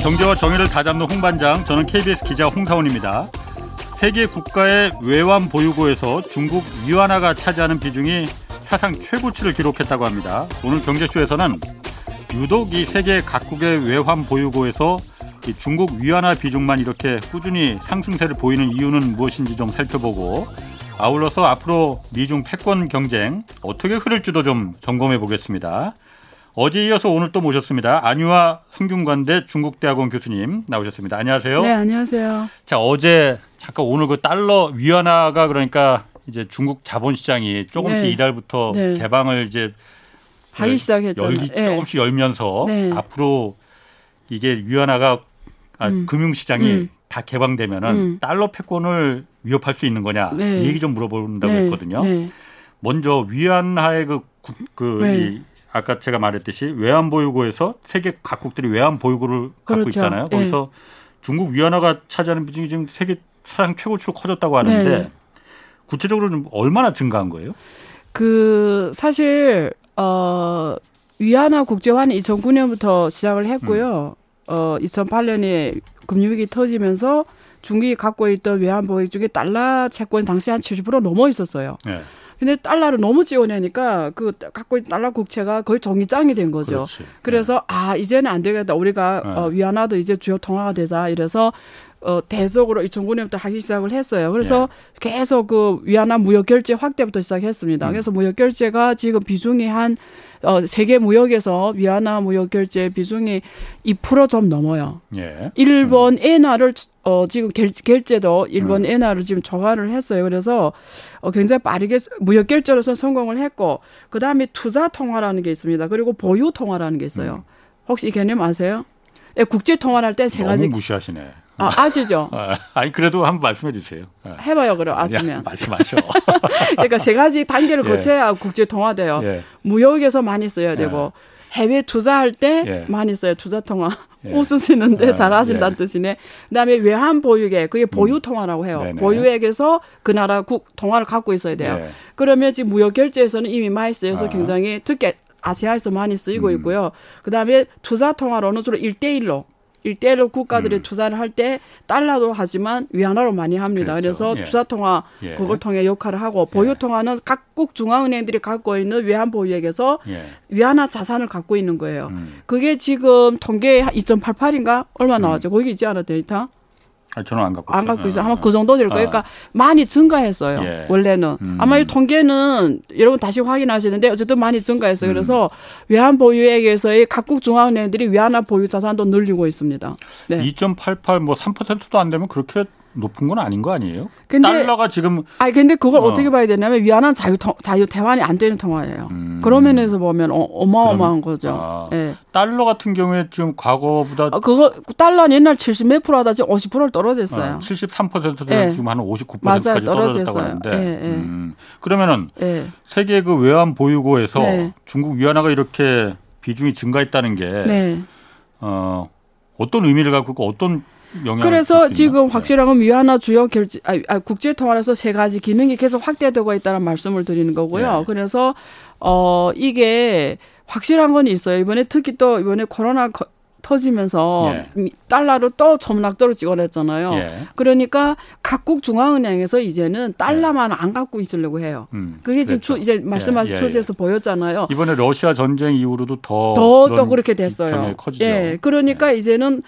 네, 경제와 정의를 다잡는 홍반장, 저는 KBS 기자 홍사원입니다. 세계 국가의 외환 보유고에서 중국 위안화가 차지하는 비중이 사상 최고치를 기록했다고 합니다. 오늘 경제쇼에서는 유독 이 세계 각국의 외환 보유고에서 중국 위안화 비중만 이렇게 꾸준히 상승세를 보이는 이유는 무엇인지 좀 살펴보고 아울러서 앞으로 미중 패권 경쟁 어떻게 흐를지도 좀 점검해 보겠습니다. 어제 이어서 오늘 또 모셨습니다. 안유아 성균관대 중국대학원 교수님 나오셨습니다. 안녕하세요. 네, 안녕하세요. 자, 어제 잠깐 오늘 그 달러 위안화가 그러니까 이제 중국 자본시장이 조금씩 네. 이달부터 네. 개방을 이제 하기 시작했잖아요. 열기 네. 조금씩 열면서 네. 앞으로 이게 위안화가 아, 음. 금융시장이 음. 다 개방되면은 음. 달러 패권을 위협할 수 있는 거냐 네. 이 얘기 좀 물어본다고 네, 했거든요. 네. 먼저 위안화의 그, 구- 그 네. 이 아까 제가 말했듯이 외환 보유고에서 세계 각국들이 외환 보유고를 갖고 그렇죠. 있잖아요. 네. 거기서 중국 위안화가 차지하는 비중이 지금 세계 사상 최고치로 커졌다고 하는데 네. 구체적으로 는 얼마나 증가한 거예요? 그 사실 어 위안화 국제화는 2009년부터 시작을 했고요. 음. 어 2008년에 금융위기 터지면서 중국이 갖고 있던 외환 보유 중에 달러 채권 당시 한 70% 넘어 있었어요. 네. 근데 달러를 너무 지원하니까 그 갖고 있는 달러 국채가 거의 정기장이 된 거죠. 그렇지. 그래서 아 이제는 안 되겠다. 우리가 네. 어, 위안화도 이제 주요 통화가 되자 이래서 어, 대속으로 2009년부터 하기 시작을 했어요. 그래서 네. 계속 그 위안화 무역 결제 확대부터 시작했습니다. 음. 그래서 무역 결제가 지금 비중이 한 어, 세계 무역에서 위안화 무역 결제 비중이 2%좀 넘어요. 예. 일본 엔화를 어 지금 결, 결제도 일본 음. 엔화를 지금 저하를 했어요. 그래서 어 굉장히 빠르게 무역 결제로서 성공을 했고 그다음에 투자 통화라는 게 있습니다. 그리고 보유 통화라는 게 있어요. 혹시 이 개념 아세요? 예, 국제 통화를 할때 세 가지 무시하시네. 아, 아시죠? 아, 아니 그래도 한번 말씀해 주세요. 아. 해봐요, 그럼 아시면. 말씀하셔. 그러니까 세 가지 단계를 예. 거쳐야 국제 통화돼요. 예. 무역에서 많이 써야 되고 해외 투자할 때 예. 많이 써요. 투자 통화. 예. 웃으시는데 아, 잘하신다는 예. 뜻이네. 그다음에 외환 보유액 그게 보유 통화라고 해요. 네네. 보유액에서 그 나라 국 통화를 갖고 있어야 돼요. 예. 그러면 지금 무역 결제에서는 이미 많이 쓰여서 아. 굉장히 특히 아시아에서 많이 쓰이고 음. 있고요. 그다음에 투자 통화로는 주로 일대일로 일대일로 국가들이 음. 투자를 할 때 달러로 하지만 위안화로 많이 합니다. 그렇죠. 그래서 예. 투자 통화 예. 그걸 통해 역할을 하고 보유 통화는 각국 중앙은행들이 갖고 있는 외환 보유액에서 예. 위안화 자산을 갖고 있는 거예요. 음. 그게 지금 통계 2.88인가 얼마 나왔죠? 거기 있지 않아 데이터? 아, 저는 안 갖고 안 있어요. 갖고 있어. 어, 아마 어. 그 정도 될 거예요. 아. 그러니까 많이 증가했어요. 예. 원래는 음. 아마 이 통계는 여러분 다시 확인하시는데 어쨌든 많이 증가했어요. 음. 그래서 외환 보유액에서의 각국 중앙은행들이 외환화 보유 자산도 늘리고 있습니다. 네. 2.88 뭐 3%도 안 되면 그렇게 높은 건 아닌 거 아니에요? 근데 달러가 지금 아니 근데 그걸 어. 어. 떻게 봐야 되냐면 위안화는 자유 통- 자유 대환이 안 되는 통화예요. 음. 그런 면에서 보면 어, 어마어마한 그럼- 거죠. 아. 예. 달러 같은 경우에 지금 과거보다 아, 그거 달러는 옛날 70 몇 프로 하다 지금 50%를 떨어졌어요. 어, 73%도 예. 지금 한 59%까지 맞아요. 떨어졌다고. 하는데 예, 예. 음, 그러면은 예. 세계 그 외환 보유고에서 네. 중국 위안화가 이렇게 비중이 증가했다는 게 네. 어, 어떤 의미를 갖고 있고 어떤 그래서? 지금 네. 확실한 건 위안화 주요 결제, 아, 아, 국제 통화에서 세 가지 기능이 계속 확대되고 있다는 말씀을 드리는 거고요. 네. 그래서 어 이게 확실한 건 있어요. 이번에 특히 또 이번에 코로나 거- 터지면서 예. 미- 달러로 또 점락도를 찍어냈잖아요. 예. 그러니까 각국 중앙은행에서 이제는 달러만 안 갖고 있으려고 해요. 음, 그게 지금 그렇죠. 추, 이제 말씀하신 예, 예, 추세에서 보였잖아요. 이번에 러시아 전쟁 이후로도 더더 그렇게 됐어요. 커지죠. 예, 그러니까 이제는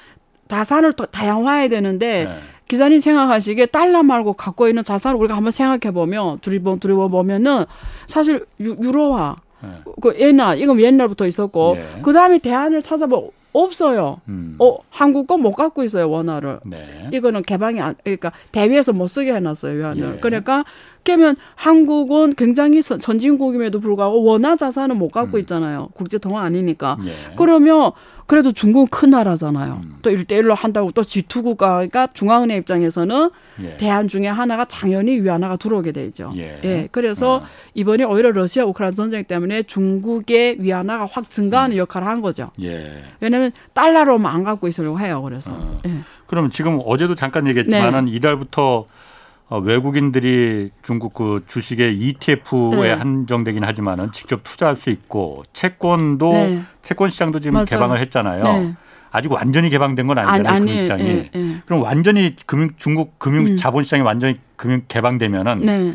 자산을 더 다양화해야 되는데 네. 기자님 생각하시기에 달러 말고 갖고 있는 자산을 우리가 한번 생각해 보면 두리번 두리번 보면은 사실 유, 유로화 네. 그 엔화 이건 옛날부터 있었고 예. 그 다음에 대안을 찾아보 없어요. 음. 어 한국 거 못 갖고 있어요 원화를. 네. 이거는 개방이 안 그러니까 대회에서 못 쓰게 해놨어요 위안을. 예. 그러니까 그러면 한국은 굉장히 선- 선진국임에도 불구하고 원화 자산은 못 갖고 음. 있잖아요. 국제 통화 아니니까. 예. 그러면 그래도 중국은 큰 나라잖아요. 음. 또 일대일로 한다고 또 G2 국가가 중앙은행 입장에서는 예. 대안 중에 하나가 당연히 위안화가 들어오게 되죠. 예. 그래서 어. 이번에 오히려 러시아 우크라이나 전쟁 때문에 중국의 위안화가 확 음. 증가하는 역할을 한 거죠. 예. 왜냐하면 달러로만 안 갖고 있으려고 해요. 그래서. 어. 예. 그럼 지금 어제도 잠깐 얘기했지만은 네. 이달부터 어, 외국인들이 중국 그 주식의 ETF에 네. 한정되긴 하지만은 직접 투자할 수 있고 채권도 네. 채권 시장도 지금 맞아요. 개방을 했잖아요. 네. 아직 완전히 개방된 건 아니잖아요. 아니, 금융시장이. 예, 예. 그럼 완전히 금융 중국 금융 음. 자본시장이 완전히 금융 개방되면은 네,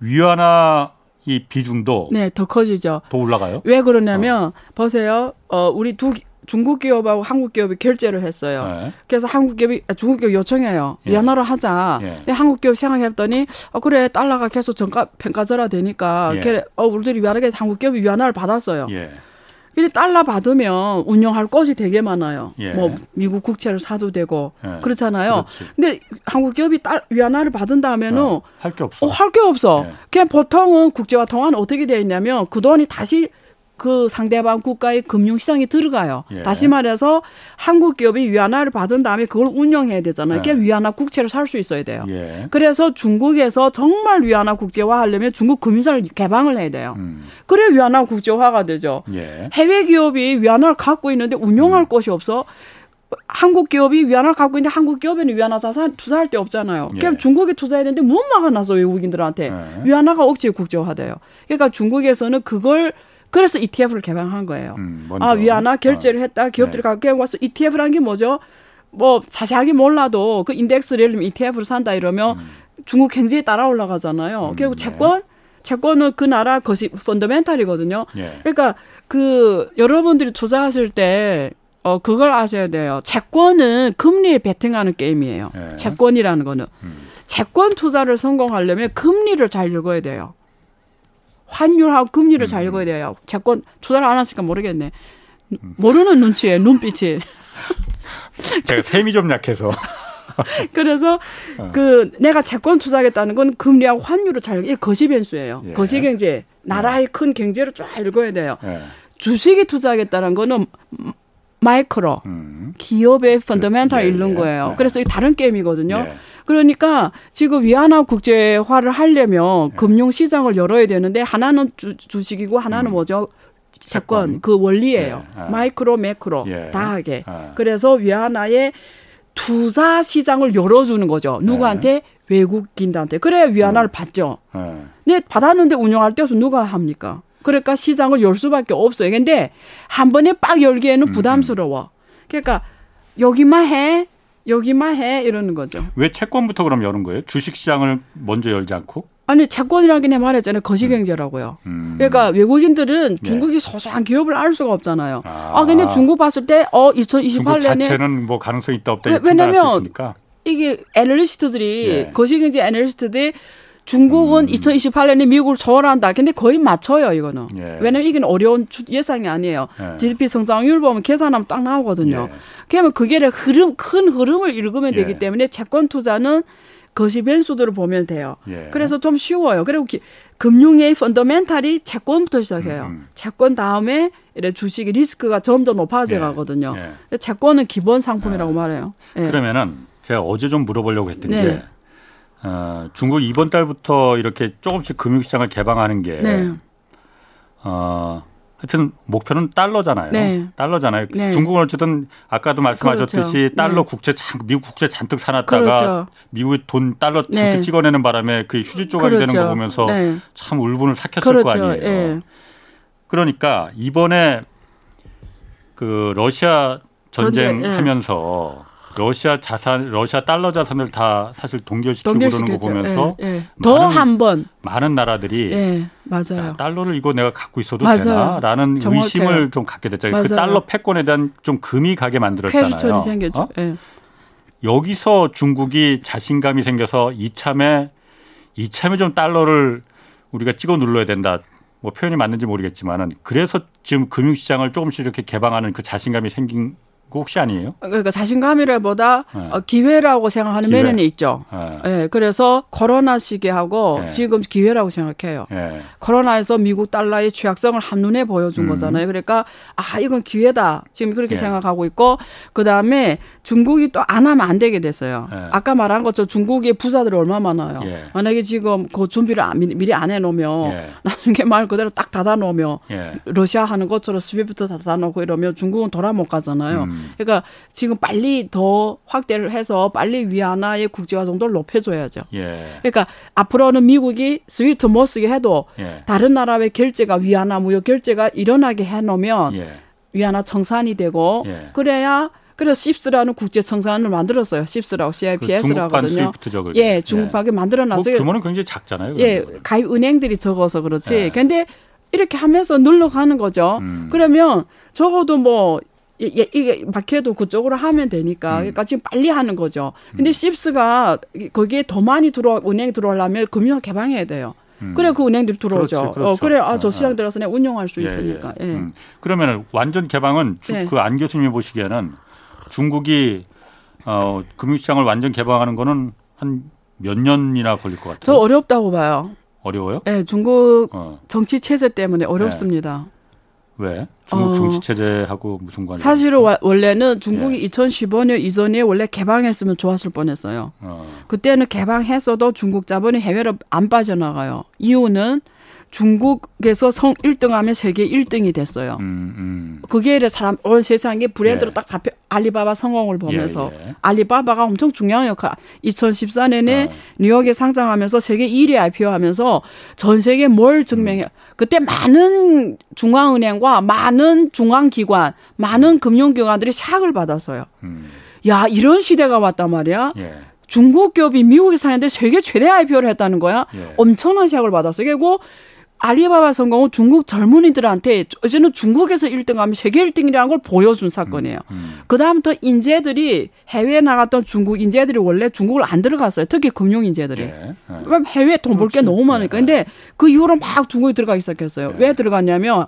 위안화 이 비중도 네, 더 커지죠. 더 올라가요? 왜 그러냐면 보세요. 어, 우리 두 기- 중국 기업하고 한국 기업이 결제를 했어요. 네. 그래서 한국 기업이 아, 중국 기업 요청해요. 예. 위안화로 하자. 예. 근데 한국 기업 생각해봤더니 어 그래 달러가 계속 정가 평가절하 되니까 예. 그래 어 우리들이 위안하게 한국 기업이 위안화를 받았어요. 예. 근데 달러 받으면 운영할 것이 되게 많아요. 예. 뭐 미국 국채를 사도 되고 예. 그렇잖아요. 그렇지. 근데 한국 기업이 딸 위안화를 받은 다음에는 어, 할게 없어. 어, 할게 없어. 예. 그냥 보통은 국제화 통화는 어떻게 되어 있냐면 그 돈이 다시 그 상대방 국가의 금융시장에 들어가요. 예. 다시 말해서 한국 기업이 위안화를 받은 다음에 그걸 운영해야 되잖아요. 예. 그게 위안화 국채를 살 수 있어야 돼요. 예. 그래서 중국에서 정말 위안화 국제화 하려면 중국 금융사를 개방을 해야 돼요. 음. 그래야 위안화 국제화가 되죠. 예. 해외 기업이 위안화를 갖고 있는데 운용할 음. 것이 없어. 한국 기업이 위안화를 갖고 있는데 한국 기업에는 위안화 자산 투자할 데 없잖아요. 예. 그냥 중국에 투자해야 되는데 못 막아놔서 외국인들한테 예. 위안화가 억지로 국제화돼요. 그러니까 중국에서는 그걸 그래서 ETF를 개방한 거예요. 음. 아 위안화 결제를 했다. 기업들이 네. 갖고 와서 ETF라는 게 뭐죠? 뭐 자세하게 몰라도 그 인덱스를 예를 들면 ETF를 산다 이러면 음. 중국 경제에 따라 올라가잖아요. 음, 결국 네. 채권 채권은 그 나라 것이 펀더멘탈이거든요. 예. 그러니까 그 여러분들이 투자하실 때 어, 그걸 아셔야 돼요. 채권은 금리에 베팅하는 게임이에요. 예. 채권이라는 거는. 음. 채권 투자를 성공하려면 금리를 잘 읽어야 돼요. 환율하고 금리를 잘 읽어야 돼요. 채권 투자를 안 하니까 모르겠네. 모르는 눈치에 눈빛이. 제가 셈이 좀 약해서. 그래서 어. 그 내가 채권 투자하겠다는 건 금리하고 환율을 잘 이게 거시 변수예요. 예. 거시 경제. 나라의 큰 경제를 쫙 읽어야 돼요. 예. 주식에 투자하겠다는 거는 마이크로 음. 기업의 펀더멘탈을 예, 읽는 예, 거예요. 예. 그래서 이 다른 게임이거든요. 예. 그러니까 지금 위안화 국제화를 하려면 예. 금융 시장을 열어야 되는데 하나는 주, 주식이고 하나는 음. 뭐죠? 채권. 그 원리예요. 예, 예. 마이크로 매크로 예. 다 하게. 아. 그래서 위안화의 투자 시장을 열어주는 거죠. 누구한테 외국인들한테. 그래야 위안화를 음. 받죠. 예. 근데 받았는데 운영할 때 없으면 누가 합니까? 그러니까 시장을 열 수밖에 없어요. 근데 한 번에 빡 열기에는 부담스러워. 그러니까 여기만 해, 여기만 해 이러는 거죠. 왜 채권부터 그럼 여는 거예요? 주식 시장을 먼저 열지 않고? 아니 채권이라긴 해 말했잖아요. 거시경제라고요. 음. 그러니까 외국인들은 예. 중국이 소소한 기업을 알 수가 없잖아요. 아. 아, 근데 중국 봤을 때, 어, 중국 2028년에 자체는 뭐 가능성이 있다 없다 왜- 왜냐면. 이게 애널리스트들이 예. 거시경제 애널리스트들이 중국은 음. 2028년에 미국을 초월한다. 근데 거의 맞춰요, 이거는. 예. 왜냐면 이게 어려운 추- 예상이 아니에요. 예. GDP 성장률 보면 계산하면 딱 나오거든요. 예. 그러면 그게 흐름, 큰 흐름을 읽으면 예. 되기 때문에 채권 투자는 거시 변수들을 보면 돼요. 예. 그래서 좀 쉬워요. 그리고 기- 금융의 펀더멘탈이 채권부터 시작해요. 음, 음. 채권 다음에 이래 주식의 리스크가 점점 높아져 예. 가거든요. 예. 채권은 기본 상품이라고 말해요. 예. 그러면은 제가 어제 좀 물어보려고 했던 네. 게 어, 중국 이번 달부터 이렇게 조금씩 금융시장을 개방하는 게 네. 어, 하여튼 목표는 달러잖아요. 네. 달러잖아요. 네. 중국은 어쨌든 아까도 말씀하셨듯이 그렇죠. 달러 네. 국채 잔, 미국 국채 잔뜩 사놨다가 그렇죠. 미국의 돈 달러 잔뜩 네. 찍어내는 바람에 그 휴지 조각이 되는 거 보면서 네. 참 울분을 삭혔을 거 그렇죠. 아니에요. 예. 그러니까 이번에 그 러시아 전쟁, 예. 전쟁하면서 러시아 자산, 러시아 달러 자산을 다 사실 동결시키고 그러는 거 동결시켰죠. 보면서 예, 예. 더 많은 한 번. 많은 나라들이 예, 맞아요. 야, 달러를 이거 내가 갖고 있어도 맞아요. 되나라는 정확해요. 의심을 좀 갖게 됐잖아요. 그 맞아요. 달러 패권에 대한 좀 금이 가게 만들었잖아요. 캐시철이 생겼죠. 어? 예. 여기서 중국이 자신감이 생겨서 이참에 이참에 좀 달러를 우리가 찍어 눌러야 된다. 뭐 표현이 맞는지 모르겠지만은 그래서 지금 금융시장을 조금씩 이렇게 개방하는 그 자신감이 생긴 거 혹시 아니에요? 그러니까 자신감이라보다 네. 어, 기회라고 생각하는 기회. 면은 있죠. 예. 예, 그래서 코로나 시기하고 네. 지금 기회라고 생각해요. 예. 코로나에서 미국 달러의 취약성을 한눈에 보여준 음. 거잖아요. 그러니까 아 이건 기회다 지금 그렇게 예. 생각하고 있고 그 다음에 중국이 또 안 하면 안 되게 됐어요. 예. 아까 말한 것처럼 중국의 부자들이 얼마 많아요. 예. 만약에 지금 그 준비를 안- 미리, 안 해놓으면 예. 나중에 말 그대로 딱 닫아놓으면 예. 러시아 하는 것처럼 스위프트 닫아놓고 이러면 중국은 돌아 못 가잖아요. 음. 그러니까 지금 빨리 더 확대를 해서 빨리 위안화의 국제화 정도를 높여줘야죠. 예. 그러니까 앞으로는 미국이 스위프트 못 쓰게 해도 예. 다른 나라의 결제가 위안화 무역 결제가 일어나게 해놓으면 예. 위안화 청산이 되고 예. 그래야 그래서 CIPS라는 국제 청산을 만들었어요. CIPS라고 CIPS라고 그 하거든요. 스위프트죠, 예, 중국밖에 만들어 뭐 놨어요. 규모는 굉장히 작잖아요. 예, 가입 은행들이 적어서 그렇지. 예. 근데 이렇게 하면서 눌러가는 거죠. 음. 그러면 적어도 뭐 예, 예, 이게 막혀도 그쪽으로 하면 되니까 음. 그러니까 지금 빨리 하는 거죠. 근데 씹스가 거기에 더 많이 들어 은행 들어오려면 금융 개방해야 돼요. 음. 그래 그 은행들이 들어오죠. 그렇지, 그렇죠. 어, 그래 아저 어, 시장 어. 들어서 내가 운영할 수 예, 있으니까. 예. 음. 그러면 완전 개방은 예. 그안 교수님이 보시기에는 중국이 어, 금융시장을 완전 개방하는 거는 한 몇 년이나 걸릴 것 같아요. 저 어렵다고 봐요. 어려워요? 예, 중국 어. 정치 체제 때문에 어렵습니다. 왜? 중국 어. 정치 체제하고 무슨 관계? 사실은 와- 원래는 중국이 예. 2015년 이전에 원래 개방했으면 좋았을 뻔했어요. 어. 그때는 개방했어도 중국 자본이 해외로 안 빠져나가요. 이유는 중국에서 성 1등하면 세계 1등이 됐어요. 음, 음. 그게 사람 온 세상에 브랜드로 예. 딱 잡혀 알리바바 성공을 보면서 예, 예. 알리바바가 엄청 중요한 역할. 2014년에 어. 뉴욕에 상장하면서 세계 1위 IPO하면서 전 세계 뭘 음. 증명해? 그때 많은 중앙은행과 많은 중앙기관, 많은 금융기관들이 샥을 받았어요. 음. 야 이런 시대가 왔단 말이야. 예. 중국 기업이 미국에 사는데 세계 최대 IPO를 했다는 거야. 예. 엄청난 샥을 받았어. 그리고 알리바바 성공은 중국 젊은이들한테 어제는 중국에서 1등하면 세계 1등이라는 걸 보여준 사건이에요. 음. 그 다음부터 인재들이 해외에 나갔던 중국 인재들이 원래 중국을 안 들어갔어요. 특히 금융 인재들이. 예. 예. 해외에 돈벌 게. 너무 많으니까. 예. 근데 그 이후로 막 중국에 들어가기 시작했어요. 예. 왜 들어갔냐면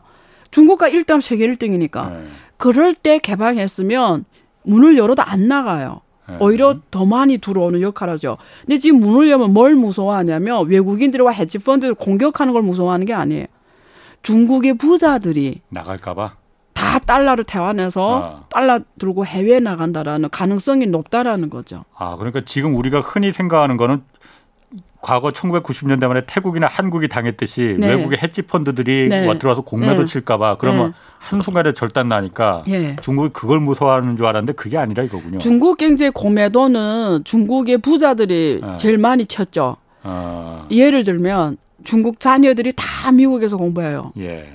중국가 1등 세계 1등이니까. 예. 그럴 때 개방했으면 문을 열어도 안 나가요. 예. 오히려 더 많이 들어오는 역할을 하죠. 근데 지금 문을 열면 뭘 무서워하냐면 외국인들과 헤지펀드를 공격하는 걸 무서워하는 게 아니에요. 중국의 부자들이 나갈까봐. 다 달러를 태환해서 아. 달러 들고 해외에 나간다라는 가능성이 높다라는 거죠. 아, 그러니까 지금 우리가 흔히 생각하는 거는 과거 1990년대 말에 태국이나 한국이 당했듯이 네. 외국의 헤지 펀드들이 네. 와 들어와서 공매도 네. 칠까봐 그러면 네. 한순간에 절단 나니까 예. 중국이 그걸 무서워하는 줄 알았는데 그게 아니라 이거군요. 중국 경제 공매도는 중국의 부자들이 아. 제일 많이 쳤죠. 어, 예를 들면 중국 자녀들이 다 미국에서 공부해요. 예.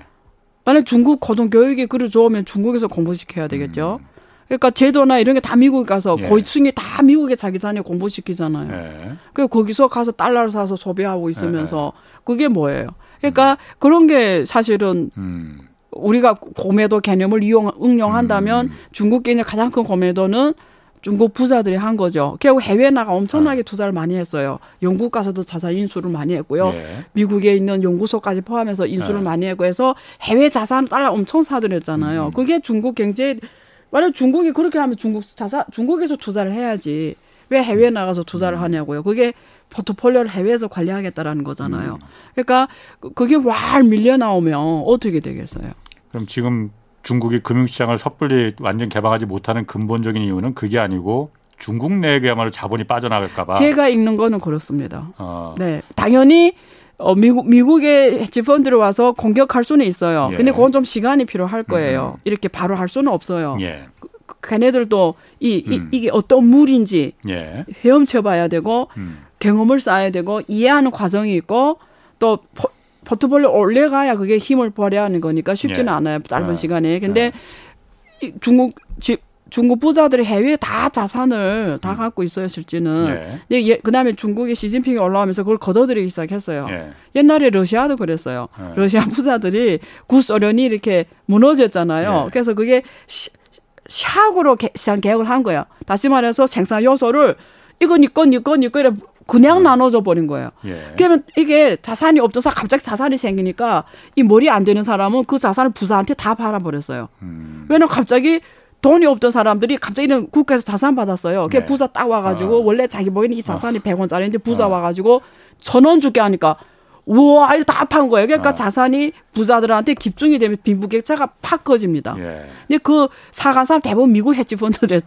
만약 중국 고등교육이 그리 좋으면 중국에서 공부시켜야 되겠죠. 음. 그러니까 제도나 이런 게 다 미국 가서 예. 고위층이 다 미국에 자기 자녀 공부시키잖아요. 예. 그 거기서 가서 달러를 사서 소비하고 있으면서 네. 그게 뭐예요? 그러니까 그런 게 사실은 음. 우리가 고매도 개념을 이용 응용한다면 음. 중국 개념 가장 큰 고매도는 중국 부자들이 한 거죠. 결국 해외 나가 아. 엄청나게 투자를 많이 했어요. 영국 가서도 자산 인수를 많이 했고요. 예. 미국에 있는 연구소까지 포함해서 인수를 네. 많이 했고 해서 해외 자산 달러 엄청 사들였잖아요. 음. 그게 중국 경제 만약 중국이 그렇게 하면 중국 자산 중국에서 투자를 해야지 왜 해외 나가서 투자를 음. 하냐고요. 그게 포트폴리오를 해외에서 관리하겠다라는 거잖아요. 음. 그러니까 그- 그게 왈 밀려 나오면 어떻게 되겠어요? 그럼 지금 중국이 금융시장을 섣불리 완전 개방하지 못하는 근본적인 이유는 그게 아니고 중국 내에야말로 자본이 빠져나갈까봐. 제가 읽는 거는 그렇습니다. 어, 네, 당연히 어, 미국 미국의 헤지펀드로 와서 공격할 수는 있어요. 예. 근데 그건 좀 시간이 필요할 거예요. 음. 이렇게 바로 할 수는 없어요. 예. 그- 걔네들도 이, 이 음. 이 게 어떤 물인지 예. 헤엄쳐봐야 되고 음. 경험을 쌓아야 되고 이해하는 과정이 있고 또 포, 포트폴리오 올려가야 그게 힘을 발휘하는 거니까 쉽지는 예. 않아요 짧은 네. 시간에 근데 네. 이 중국 지, 중국 부자들이 해외에 다 자산을 다 갖고 있어요 실제는 음. 예. 예, 그다음에 중국의 시진핑이 올라오면서 그걸 걷어들이기 시작했어요 예. 옛날에 러시아도 그랬어요 네. 러시아 부자들이 구소련이 이렇게 무너졌잖아요 네. 그래서 그게 시, 샥으로 개, 시장 개혁을 한 거예요 다시 말해서 생산 요소를 이건 이건 이건 이건 이래 그냥 네. 나눠져 버린 거예요. 예. 그러면 이게 자산이 없던 사람 갑자기 자산이 생기니까 이 머리 안 되는 사람은 그 자산을 부자한테 다 팔아버렸어요. 음. 왜냐면 갑자기 돈이 없던 사람들이 갑자기 는 국가에서 자산 받았어요. 그 네. 부자 딱 와가지고 어. 원래 자기 보기에는 이 자산이 100원짜리인데 부자 어. 와가지고 천 원 줄게 하니까 우와 이거 다 판 거예요. 그러니까 어. 자산이 부자들한테 집중이 되면 빈부격차가 팍 커집니다. 예. 근데 그 사간 사람 대부분 미국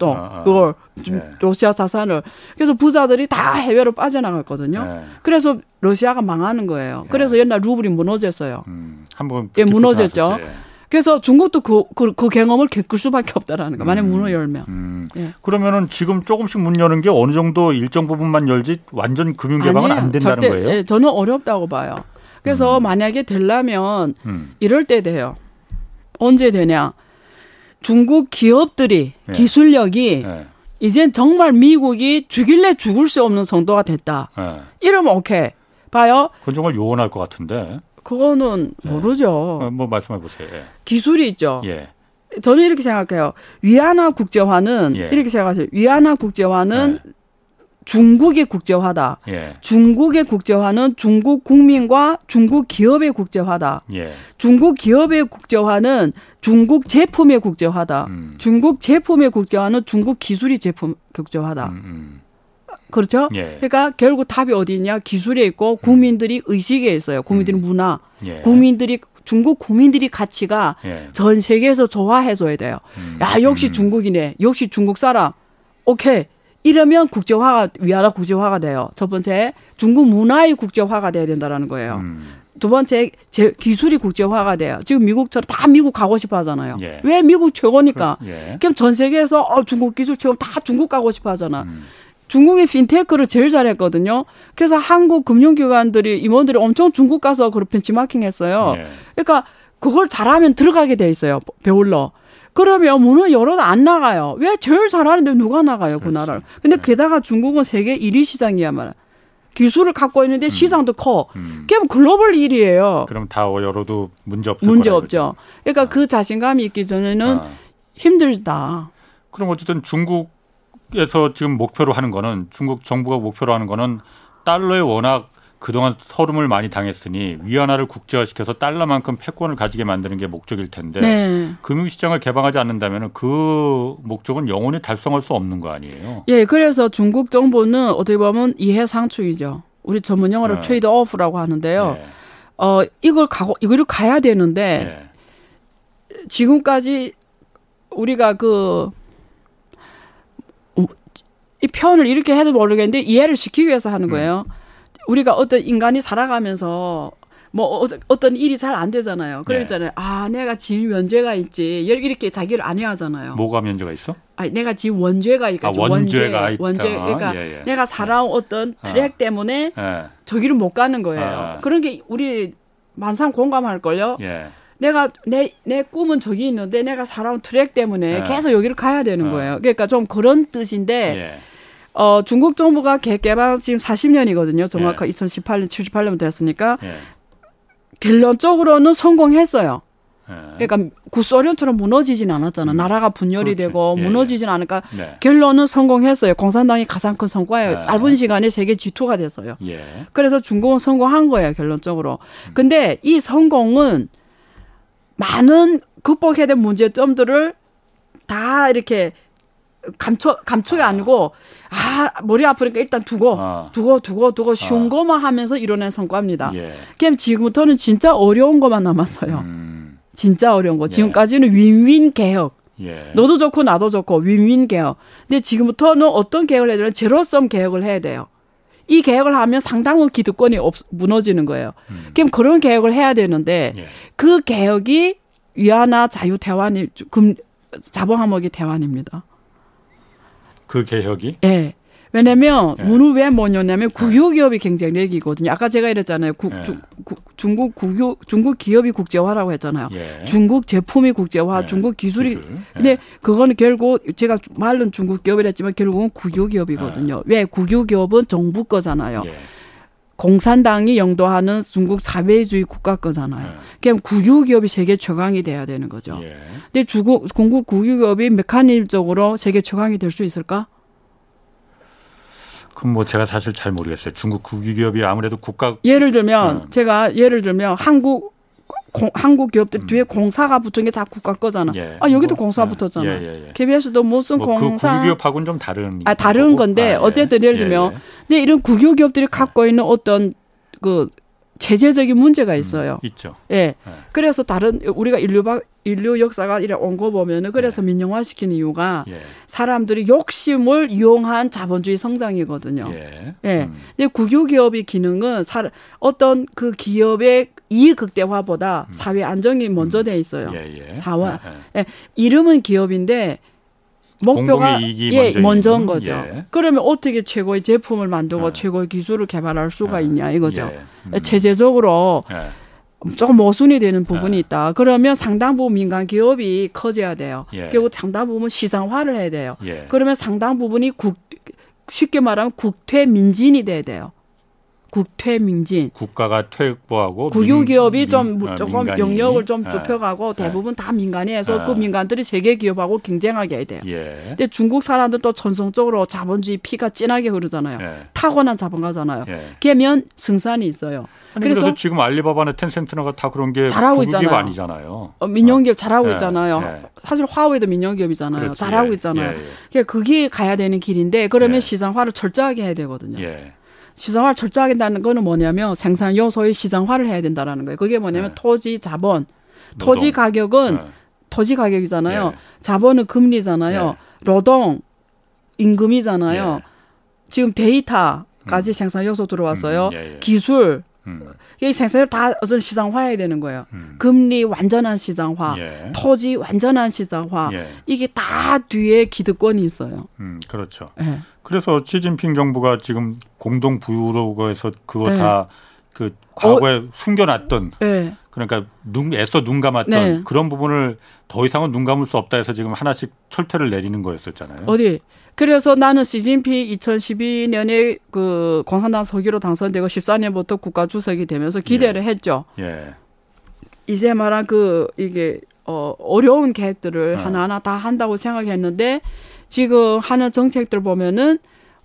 어, 어. 그걸 좀 예. 러시아 자산을 그래서 부자들이 다 해외로 빠져나갔거든요. 예. 그래서 러시아가 망하는 거예요. 그래서 옛날 루블이 무너졌어요. 음. 한번 예, 무너졌죠. 나왔었지. 예. 그래서 중국도 그, 그, 그 경험을 겪을 수밖에 없다라는 거. 만약 음. 문을 열면. 음. 예. 그러면은 지금 조금씩 문 여는 게 어느 정도 일정 부분만 열지 완전 금융 개방은 아니에요. 안 된다는 절대, 거예요? 예, 저는 어렵다고 봐요. 그래서 만약에 되려면 음. 이럴 때 돼요. 언제 되냐. 중국 기업들이 예. 기술력이 예. 이젠 정말 미국이 죽일래 죽을 수 없는 정도가 됐다. 예. 이러면 오케이. 봐요. 그건 정말 요원할 것 같은데. 그거는 네. 모르죠. 어, 뭐 말씀해 보세요. 예. 기술이 있죠. 예. 저는 이렇게 생각해요. 위안화 국제화는 예. 이렇게 생각하세요. 위안화 국제화는 중국의 국제화다. 예. 중국의 국제화는 중국 국민과 중국 기업의 국제화다. 예. 중국 기업의 국제화는 중국 제품의 국제화다. 음. 중국 제품의 국제화는 중국 기술이 제품 국제화다. 음, 음. 그렇죠? 예. 그러니까 결국 답이 어디 있냐? 기술에 있고 국민들이 의식에 있어요. 국민들이 문화, 음. 예. 국민들이 중국 국민들이 가치가 예. 전 세계에서 좋아해줘야 돼요. 음. 야 역시 음. 중국이네. 역시 중국 사람. 오케이. 이러면 국제화가 위안화 국제화가 돼요. 첫 번째 중국 문화의 국제화가 돼야 된다라는 거예요. 음. 두 번째 제 기술이 국제화가 돼요. 지금 미국처럼 다 미국 가고 싶어 하잖아요. 예. 왜 미국 최고니까. 예. 그럼 전 세계에서 어, 중국 기술 최고 다 중국 가고 싶어 하잖아. 음. 중국이 핀테크를 제일 잘했거든요. 그래서 한국 금융기관들이 임원들이 엄청 중국 가서 그런 벤치마킹 했어요. 예. 그러니까 그걸 잘하면 들어가게 돼 있어요. 배울러. 그러면 문을 열어도 안 나가요. 왜 제일 잘하는데 누가 나가요, 그 그렇지. 나라를. 근데 네. 게다가 중국은 세계 1위 시장이야 말이야. 기술을 갖고 있는데 시장도 커. 음. 그게 글로벌 1위예요. 그럼 다 열어도 문제 없을 문제 없죠. 그러니까 그 자신감이 있기 전에는 아. 힘들다. 그럼 어쨌든 중국 에서 지금 목표로 하는 거는 중국 정부가 목표로 하는 거는 달러에 워낙 그동안 서름을 많이 당했으니 위안화를 국제화시켜서 달러만큼 패권을 가지게 만드는 게 목적일 텐데 네. 금융시장을 개방하지 않는다면 그 목적은 영원히 달성할 수 없는 거 아니에요? 예, 그래서 중국 정부는 어떻게 보면 이해상충이죠. 우리 전문 용어로 네. 트레이드 오프라고 하는데요. 예. 어, 이걸 가고, 이걸 가야 되는데, 예. 지금까지 우리가 그, 어, 이 표현을 이렇게 해도 모르겠는데 이해를 시키기 위해서 하는 거예요. 우리가 어떤 인간이 살아가면서 뭐 어- 어떤 일이 잘 안 되잖아요. 그러잖아요. 아, 내가 지인 원죄가 있지. 이렇게 자기를 안 해하잖아요. 뭐가 문제가 있어? 아니, 내가 지금 원죄가 있까 아, 원죄가 있다. 원죄. 그러니까 예, 예. 내가 살아온 어떤 아. 트랙 때문에 예. 저기를 못 가는 거예요. 아. 그런 게 우리 만상 공감할 걸요. 예. 내가 내 내 꿈은 저기 있는데 내가 살아온 트랙 때문에 예. 계속 여기를 가야 되는 아. 거예요. 그러니까 좀 그런 뜻인데 예. 어 중국 정부가 개, 개방 지금 40년이거든요. 정확하게 예. 2018년 78년 됐으니까 예. 결론적으로는 성공했어요. 예. 그러니까 구소련처럼 무너지진 않았잖아. 음. 나라가 분열이 그렇지. 되고 예, 무너지진 않으니까 네. 결론은 성공했어요. 공산당이 가장 큰 성과예요. 아. 짧은 시간에 세계 G2가 됐어요. 예. 그래서 중국은 성공한 거예요, 결론적으로. 근데 이 성공은 많은 극복해야 될 문제점들을 다 이렇게 감춰, 감추게 아니고, 아, 머리 아프니까 일단 두고, 아. 두고, 두고, 두고, 쉬운 아. 것만 하면서 이뤄낸 성과입니다. 예. 그럼 지금부터는 진짜 어려운 것만 남았어요. 음. 진짜 어려운 거. 예. 지금까지는 윈윈 개혁. 예. 너도 좋고 나도 좋고 윈윈 개혁. 근데 지금부터는 어떤 개혁을 해야 되냐면 제로섬 개혁을 해야 돼요. 이 개혁을 하면 상당한 기득권이 없, 무너지는 거예요. 음. 그럼 그런 개혁을 해야 되는데 예. 그 개혁이 위안화 자유 대환이 금 자본 항목이 대환입니다. 그 개혁이 예. 왜냐면 예. 문은 왜 뭐냐면 국유 기업이 경쟁력이거든요. 아까 제가 이랬잖아요. 국, 예. 중, 국- 중국 국유 중국 기업이 국제화라고 했잖아요. 예. 중국 제품이 국제화, 예. 중국 기술이 기술. 예. 근데 그거는 결국 제가 말은 중국 기업이랬지만 결국은 국유 기업이거든요. 왜 국유 기업은 정부 거잖아요. 예. 공산당이 영도하는 중국 사회주의 국가 거잖아요. 예. 그럼 국유 기업이 세계 최강이 돼야 되는 거죠. 예. 근데 중국 중국 국유 기업이 메커니즘적으로 세계 최강이 될 수 있을까? 그럼 뭐 제가 사실 잘 모르겠어요. 중국 국유기업이 아무래도 국가 예를 들면 음. 제가 예를 들면 한국 공- 한국 기업들 뒤에 공사가 붙은 게 다 국가 거잖아. 음. 예. 아 여기도 뭐, 공사 예. 붙었잖아. 예, 예, 예. KBS도 무슨 뭐그 공사 국유기업하고는 좀 다른 아, 다른 거고? 건데, 아, 예. 어쨌든 예를 들면 예, 예. 근데 이런 국유 기업들이 갖고 있는 어떤 그 체제적인 문제가 있어요. 음, 있죠. 예. 예. 그래서 다른 우리가 인류 바, 인류 역사가 이래 온 거 보면은 그래서 민영화시키는 이유가 예. 사람들이 욕심을 이용한 자본주의 성장이거든요. 예. 예. 음. 근데 국유 기업의 기능은 사, 어떤 그 기업의 이익 극대화보다 사회 안정이 먼저 돼 있어요. 음. 예, 예. 사와- 예, 예. 예, 이름은 기업인데 목표가 예, 먼저인- 거죠. 예. 그러면 어떻게 최고의 제품을 만들고 예. 최고의 기술을 개발할 수가 예. 있냐 이거죠. 예. 음. 체제적으로 예. 조금 모순이 되는 부분이 있다. 그러면 상당 부분 민간 기업이 커져야 돼요. 예. 그리고 상당 부분 시장화를 해야 돼요. 예. 그러면 상당 부분이 국 쉽게 말하면 국퇴 민진이 돼야 돼요. 국퇴 민진. 국가가 퇴보하고 국유기업이 민- 좀 민- 아, 조금 민간이. 영역을 좀 예. 좁혀가고 대부분 다 민간이 해서 아. 그 민간들이 세계 기업하고 경쟁하게 해야 돼요. 예. 근데 중국 사람들 또 전성적으로 자본주의 피가 진하게 흐르잖아요. 예. 타고난 자본가잖아요. 예. 걔면 승산이 있어요. 아니, 그래서, 그래서 지금 알리바바나 텐센트나가 다 그런 게 잘하고 있잖아요. 아니잖아요. 어, 민영기업 잘하고 예, 있잖아요. 예. 사실 화웨이도 민영기업이잖아요. 그렇지. 잘하고 예, 있잖아요. 예, 예. 그러니까 그게 가야 되는 길인데 그러면 예. 시장화를 철저하게 해야 되거든요. 예. 시장화를 철저하게 한다는 거는 뭐냐면 생산 요소의 시장화를 해야 된다라는 거예요. 그게 뭐냐면 네. 토지 자본, 노동. 토지 가격은 어. 토지 가격이잖아요. 예. 자본은 금리잖아요. 노동 임금이잖아요. 예. 지금 데이터까지 생산 요소 들어왔어요. 음, 예, 예. 기술 음. 이 생산을 다 어떤 시장화해야 되는 거예요. 음. 금리 완전한 시장화, 예. 토지 완전한 시장화. 예. 이게 다 뒤에 기득권이 있어요. 음, 그렇죠. 예. 그래서 시진핑 정부가 지금 공동 부유로 해서 그거 네. 다그 과거에 숨겨놨던 예. 그러니까 눈 애써 눈 감았던 네. 그런 부분을 더 이상은 눈 감을 수 없다 해서 지금 하나씩 철퇴를 내리는 거였었잖아요. 어디? 그래서 나는 시진핑 2012년에 그 공산당 서기로 당선되고 14년부터 국가 주석이 되면서 기대를 했죠. 예. 이제 말한 그 이게 어 어려운 계획들을 네. 하나하나 다 한다고 생각했는데 지금 하는 정책들 보면은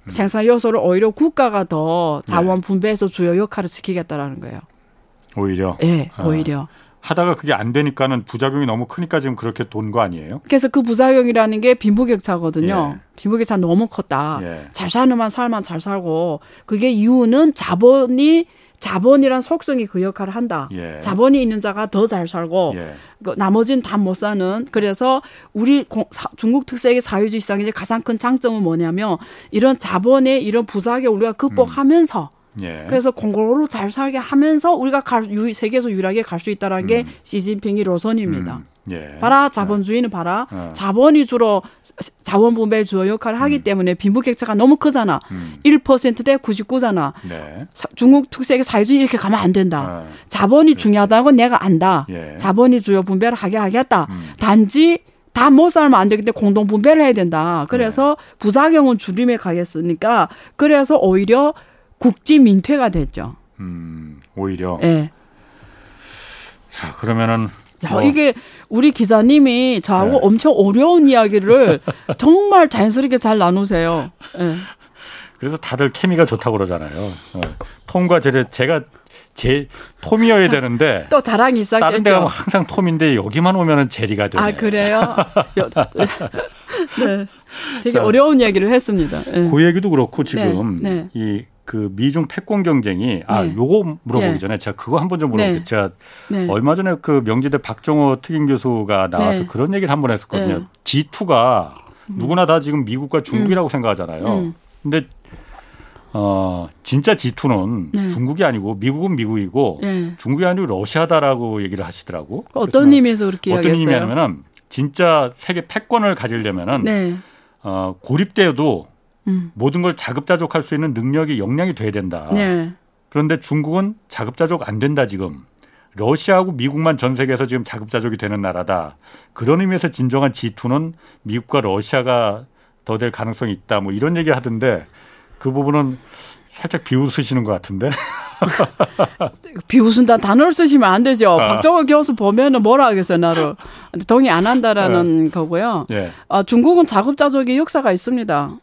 생산 요소를 오히려 국가가 더 자원 분배해서 주요 역할을 지키겠다라는 거예요. 오히려 예, 아. 오히려. 하다가 그게 안 되니까는 부작용이 너무 크니까 지금 그렇게 돈 거 아니에요? 그래서 그 부작용이라는 게 빈부격차거든요. 예. 빈부격차 너무 컸다. 예. 잘 사는만 살만 잘 살고 그게 이유는 자본이 자본이란 속성이 그 역할을 한다. 예. 자본이 있는 자가 더 잘 살고 예. 그 나머지는 다 못 사는 그래서 우리 공- 사- 중국 특색의 사회주의 시장의 이제 가장 큰 장점은 뭐냐면 이런 자본의 이런 부작용 우리가 극복하면서 예. 그래서 공고로 잘 살게 하면서 우리가 갈, 유, 세계에서 유일하게 갈 수 있다라는 게 시진핑이 로선입니다. 음, 예. 봐라 자본주의는 봐라 어. 자본이 주로 자원 분배 주요 역할을 하기 때문에 빈부격차가 너무 크잖아. 음. 1%대 99잖아. 네. 중국 특색의 사회주의 이렇게 가면 안 된다. 어. 자본이 중요하다는 건 내가 안다. 예. 자본이 주요 분배를 하게 하겠다. 음. 단지 다못 살면 안 되기 때문에 공동 분배를 해야 된다. 그래서 네. 부작용은 줄임에 가겠으니까 그래서 오히려 국지 민퇴가 됐죠. 음, 오히려. 예. 자, 그러면은 야, 뭐, 이게 우리 기자님이 저하고 네. 엄청 어려운 이야기를 정말 자연스럽게 잘 나누세요. 예. 그래서 다들 케미가 좋다고 그러잖아요. 어. 톰과 제레 제가 제 톰이어야 되는데 또 자랑이 다른 데 가면 시작됐죠. 항상 톰인데 여기만 오면은 제리가 되네. 아, 그래요? 여- 네. 되게 자, 어려운 이야기를 했습니다. 예. 그 얘기도 그렇고 지금 네, 네. 이 그 미중 패권 경쟁이 아 네. 요거 물어보기 네. 전에 제가 그거 한번 좀 물어볼게요. 네. 제가 네. 얼마 전에 그 명지대 박정호 특임 교수가 나와서 네. 그런 얘기를 한 번 했었거든요. 네. G2가 누구나 다 지금 미국과 중국이라고 생각하잖아요. 음. 근데 어 진짜 G2는 네. 중국이 아니고 미국은 미국이고 예. 중국이 아니고 러시아다라고 얘기를 하시더라고. 어떤 그래서 의미에서 그렇게 어떤? 의미냐면은 진짜 세계 패권을 가지려면은 네. 어, 고립돼도 음. 모든 걸 자급자족할 수 있는 능력이 역량이 돼야 된다. 네. 그런데 중국은 자급자족 안 된다 지금. 러시아하고 미국만 전 세계에서 지금 자급자족이 되는 나라다. 그런 의미에서 진정한 G2는 미국과 러시아가 더 될 가능성이 있다. 뭐 이런 얘기 하던데 그 부분은 살짝 비웃으시는 것 같은데. 비웃은다 단어를 쓰시면 안 되죠. 아. 박정호 교수 보면은 뭐라 하겠어요, 나를. 동의 안 한다라는 거고요. 예. 아, 중국은 자급자족의 역사가 있습니다.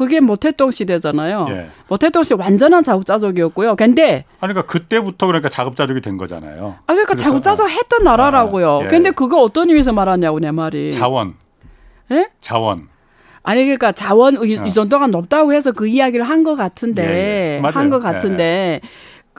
그게 모태동 시대잖아요. 예. 모태동 시대 완전한 자급자족이었고요. 근데 아니, 그러니까 그때부터 그러니까 자급자족이 된 거잖아요. 아 그러니까 그래서, 자급자족 했던 나라라고요. 아, 예. 근데 그거 어떤 의미에서 말하냐고 내 말이. 자원, 예? 자원. 아니 그러니까 자원 의, 어. 의존도가 높다고 해서 그 이야기를 한것 예, 같은데 예. 맞아요. 한것 같은데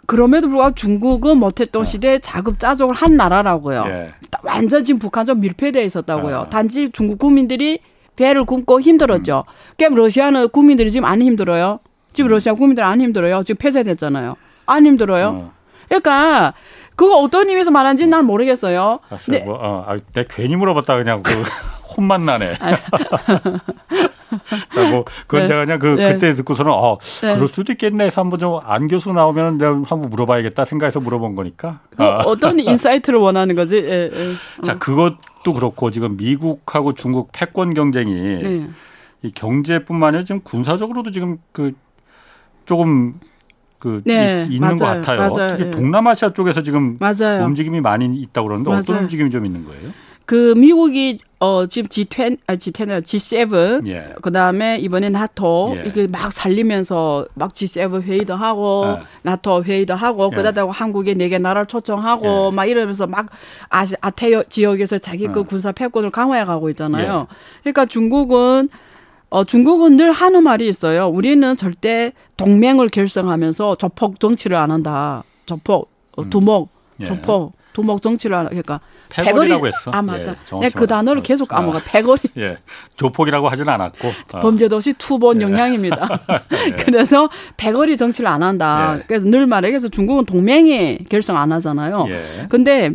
그럼에도 불구하고 중국은 모태동 시대에 자급자족을 한 나라라고요. 예. 완전 지금 북한좀 밀폐되어 있었다고요. 아. 단지 중국 국민들이 배를 굶고 힘들었죠. 그럼 러시아는 국민들이 지금 안 힘들어요. 지금 러시아 국민들 안 힘들어요. 지금 폐쇄됐잖아요. 안 힘들어요. 어. 그러니까 그거 어떤 의미에서 말하는지 난 모르겠어요. 알았어요. 네. 뭐, 어, 아, 내가 괜히 물어봤다 그냥 그 혼만 나네. 자, 뭐 그건 네. 제가 그냥 그 네. 그때 듣고서는 어 네. 그럴 수도 있겠네 해서 한번 좀 안 교수 나오면 내가 한번 물어봐야겠다 생각해서 물어본 거니까. 그 아. 어떤 insight를 원하는 거지? 예, 예. 자 그것도 그렇고 지금 미국하고 중국 패권 경쟁이 네. 이 경제뿐만 아니라 지금 군사적으로도 지금 그 조금 그 네, 이- 있는 것 맞아요. 같아요. 맞아요. 특히 예. 동남아시아 쪽에서 지금 맞아요. 움직임이 많이 있다고 그러는데 어떤 맞아요. 움직임이 좀 있는 거예요? 그 미국이 어 지금 G20 아 G10 G7 예. 그다음에 이번에 나토 예. 이게 막 살리면서 막 G7 회의도 하고 예. 나토 회의도 하고 예. 그러다가 한국에 네 개 나라를 초청하고 예. 막 이러면서 막 아시, 아태 지역에서 자기 그 예. 군사 패권을 강화해 가고 있잖아요. 그러니까 중국은 어 중국은 늘 하는 말이 있어요. 우리는 절대 동맹을 결성하면서 조폭 정치를 안 한다. 조폭 어, 두목 예. 조폭 두목 정치를 안 그러니까 패거리라고 했어. 아 맞다. 예, 내가 그 단어를. 계속 까먹어. 아, 패거리. 예. 조폭이라고 하진 않았고. 아, 범죄도시 투본 영향입니다. 그래서 패거리 정치를 안 한다. 예. 그래서 늘 말해. 그래서 중국은 동맹이 결성 안 하잖아요. 예. 근데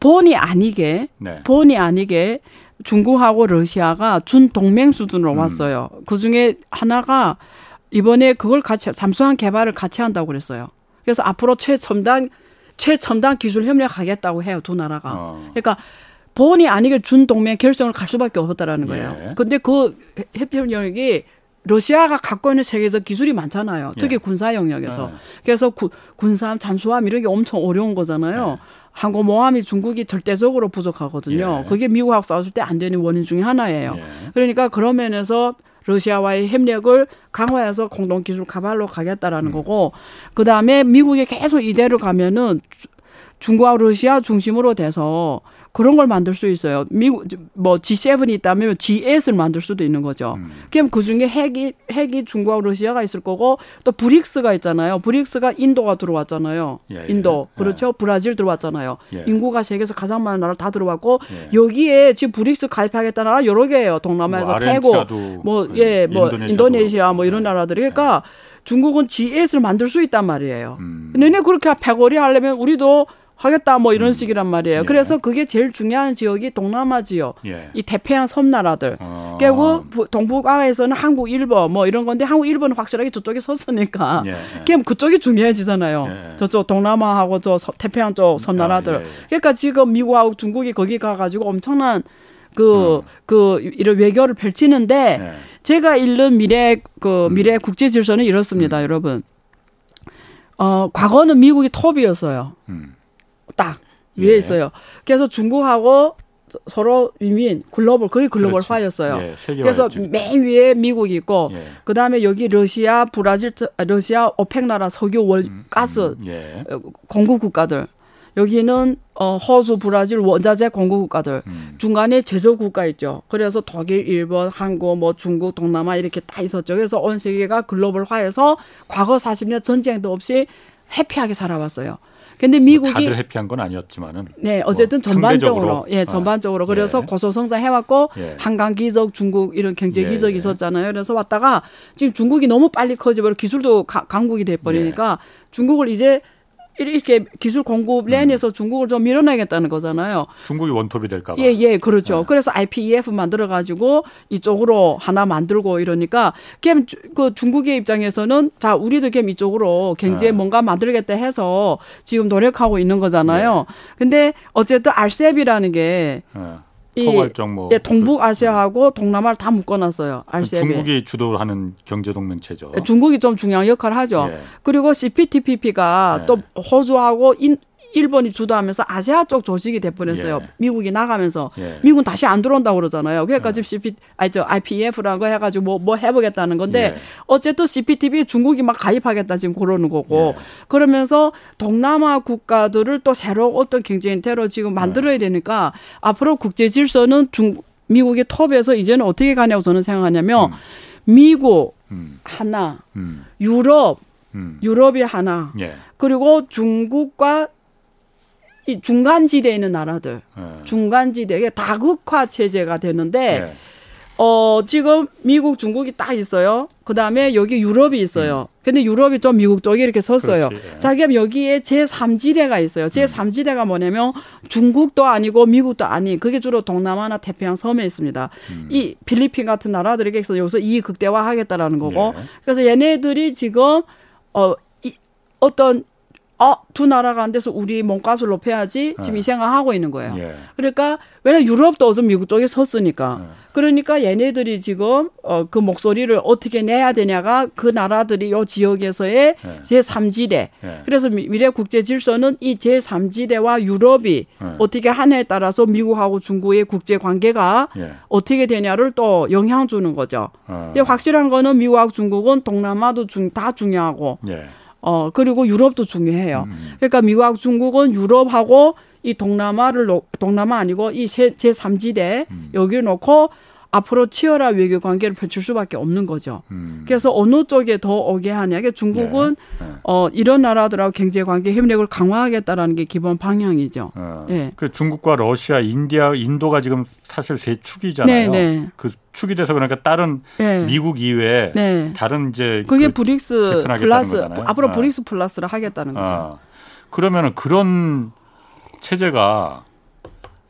본의 아니게 네. 본의 아니게 중국하고 러시아가 준 동맹 수준으로 음. 왔어요. 그 중에 하나가 이번에 그걸 같이 잠수함 개발을 같이 한다고 그랬어요. 그래서 앞으로 최첨단 최첨단 기술 협력하겠다고 해요 두 나라가. 어. 그러니까 본의 아니게 준 동맹 결정을 갈 수밖에 없었다라는 거예요. 예. 근데 그 해협력이 러시아가 갖고 있는 세계에서 기술이 많잖아요. 특히 예. 군사 영역에서. 예. 그래서 구, 군함, 잠수함 이런 게 엄청 어려운 거잖아요. 예. 항공모함이 중국이 절대적으로 부족하거든요. 예. 그게 미국하고 싸웠을 때 안 되는 원인 중에 하나예요. 예. 그러니까 그런 면에서 러시아와의 협력을 강화해서 공동 기술 가발로 가겠다라는 음. 거고 그다음에 미국이 계속 이대로 가면은 주- 중국하고 러시아 중심으로 돼서 그런 걸 만들 수 있어요. 미국 뭐 G7이 있다면 G8을 만들 수도 있는 거죠. 음. 그럼 그 중에 핵이 핵이 중국하고 러시아가 있을 거고 또 브릭스가 있잖아요. 브릭스가 인도가 들어왔잖아요. 예, 예. 인도 예. 그렇죠. 브라질 들어왔잖아요. 예. 인구가 세계에서 가장 많은 나라 다 들어왔고 예. 여기에 지금 브릭스 가입하겠다는 나라 여러 개예요. 동남아에서 뭐 태국, 아르헨티나도, 뭐 예, 예, 뭐. 인도네시아 뭐 이런 예. 나라들이 그러니까 중국은 G8을 만들 수 있단 말이에요. 음. 너네 그렇게 패거리 하려면 우리도 하겠다 뭐 이런 식이란 말이에요. 예. 그래서 그게 제일 중요한 지역이 동남아 지역. 예. 이 태평양 섬나라들. 어. 그리고 부- 동북아에서는 한국, 일본 뭐 이런 건데 한국, 일본은 확실하게 저쪽에 섰으니까. 예, 예. 그럼 그쪽이 중요해지잖아요. 예. 저쪽 동남아하고 저 서- 태평양 쪽 섬나라들. 아, 예, 예. 그러니까 지금 미국하고 중국이 거기 가가지고 엄청난 그, 그, 이런 외교를 펼치는데 예. 제가 읽는 미래, 그, 미래 국제 질서는 이렇습니다, 여러분. 어, 과거는 미국이 톱이었어요. 음. 딱 위에 예. 있어요. 그래서 중국하고 서- 서로 위민 글로벌 거의 글로벌화였어요. 그렇지. 예. 그래서 맨 위에 미국이 있고 예. 그다음에 여기 러시아, 브라질, 아, 러시아 오펙 나라 석유, 월, 가스 예. 어, 공급 국가들. 여기는 어 호주, 브라질 원자재 공급 국가들. 음. 중간에 제조 국가 있죠. 그래서 독일, 일본, 한국, 뭐 중국, 동남아 이렇게 다 있었죠. 그래서 온 세계가 글로벌화해서 과거 40년 전쟁도 없이 해피하게 살아왔어요. 근데 미국이 다들 해피한 건 아니었지만은 네, 어쨌든 뭐 전반적으로. 예, 전반적으로. 아, 그래서 예. 고소성장 해왔고, 예. 한강 기적, 중국 이런 경제 예, 기적이 예. 있었잖아요. 그래서 왔다가 지금 중국이 너무 빨리 커지버려 기술도 가- 강국이 돼버리니까 예. 중국을 이제 이렇게 기술 공급 음. 랜에서 중국을 좀 밀어내겠다는 거잖아요. 중국이 원톱이 될까 봐. 예, 예, 그렇죠. 네. 그래서 IPEF 만들어 가지고 이쪽으로 하나 만들고 이러니까 캠, 그 중국의 입장에서는 자, 우리도 캠 이쪽으로 경제에 네. 뭔가 만들겠다 해서 지금 노력하고 있는 거잖아요. 네. 근데 어쨌든 RCEP이라는 게 예. 이- 포괄적 뭐 예, 동북아시아하고 동남아를 다 묶어놨어요. 그 RCEP. 중국이 주도하는 경제 동맹체죠. 예, 중국이 좀 중요한 역할을 하죠. 예. 그리고 CPTPP가 네. 또 호주하고 인, 일본이 주도하면서 아시아 쪽 조직이 돼 버렸어요. 예. 미국이 나가면서 예. 미국은 다시 안 들어온다고 그러잖아요. 그러니까 지금 CP 아니 저 IPF라고 해 가지고 뭐뭐 해보겠다는 건데 예. 어쨌든 CPTP 중국이 막 가입하겠다 지금 그러는 거고 예. 그러면서 동남아 국가들을 또 새로 어떤 경제 형태로 지금 만들어야 되니까 앞으로 국제 질서는 중 미국의 톱에서 이제는 어떻게 가냐고 저는 생각하냐면 미국 음, 하나, 음, 유럽 음. 유럽이 하나 예. 그리고 중국과 이 중간 지대에 있는 나라들 예. 중간 지대에 다국화 체제가 되는데 예. 어 지금 미국 중국이 딱 있어요 그 다음에 여기 유럽이 있어요 근데 유럽이 좀 미국 쪽에 이렇게 섰어요. 그렇지, 예. 자, 그럼 여기에 제3지대가 있어요. 제3지대가 뭐냐면 중국도 아니고 미국도 아닌 그게 주로 동남아나 태평양 섬에 있습니다. 음. 이 필리핀 같은 나라들에게 서 여기서 이 극대화 하겠다라는 거고. 예. 그래서 얘네들이 지금 어 이, 어떤 어, 두 나라가 안 돼서 우리 몸값을 높여야지 지금 이 생각하고 있는 거예요. 예. 그러니까 왜냐 면 유럽도 어서 미국 쪽에 섰으니까. 네. 그러니까 얘네들이 지금 어 그 목소리를 어떻게 내야 되냐가 그 나라들이 요 지역에서의 네. 제3지대. 예. 그래서 미- 미래 국제 질서는 이 제3지대와 유럽이 네. 어떻게 하냐에 따라서 미국하고 중국의 국제 관계가 예. 어떻게 되냐를 또 영향 주는 거죠. 어. 근데 확실한 거는 미국하고 중국은 동남아도 중, 다 중요하고 예. 어 그리고 유럽도 중요해요. 음. 그러니까 미국하고 중국은 유럽하고 이 동남아를 놓, 동남아 아니고 이 제 3지대 음. 여기를 놓고 앞으로 치열한 외교 관계를 펼칠 수밖에 없는 거죠. 음. 그래서 어느 쪽에 더 오게 하냐. 중국은 네. 네. 어 이런 나라들하고 경제 관계 협력을 강화하겠다라는 게 기본 방향이죠. 어. 예. 그 중국과 러시아, 인디아, 인도가 지금 사실 세 축이잖아요. 네, 네. 그 축이 돼서 그러니까 다른 네. 미국 이외에 네. 다른 이제 그게 그, 브릭스 플러스 거잖아요. 앞으로 아. 브릭스 플러스를 하겠다는 거죠. 아, 그러면은 그런 체제가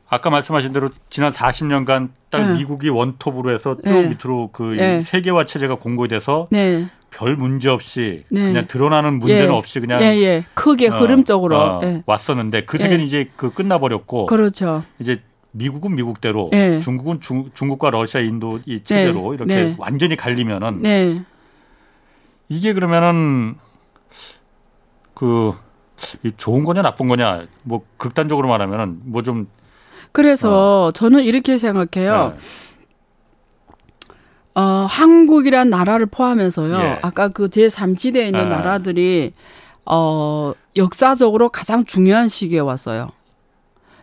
아까 말씀하신 대로 지난 40년간 딱 네. 미국이 원톱으로 해서 쭉 네. 밑으로 그 네. 세계화 체제가 공고히 돼서 네. 별 문제 없이 네. 그냥 드러나는 문제는 예. 없이 그냥 예, 예. 크게 어, 흐름적으로. 어, 예. 왔었는데 그 세계는 예. 이제 그 끝나버렸고 그렇죠. 이제 미국은 미국대로 예. 중국은 중, 중국과 러시아, 인도 이 체제로 이렇게 네. 완전히 갈리면은 네. 이게 그러면은 그이 좋은 거냐 나쁜 거냐 뭐 극단적으로 말하면은 뭐 좀 그래서 저는 이렇게 생각해요. 네. 어, 한국이란 나라를 포함해서요. 예. 아까 그 제3지대에 있는 아. 나라들이 어, 역사적으로 가장 중요한 시기에 왔어요.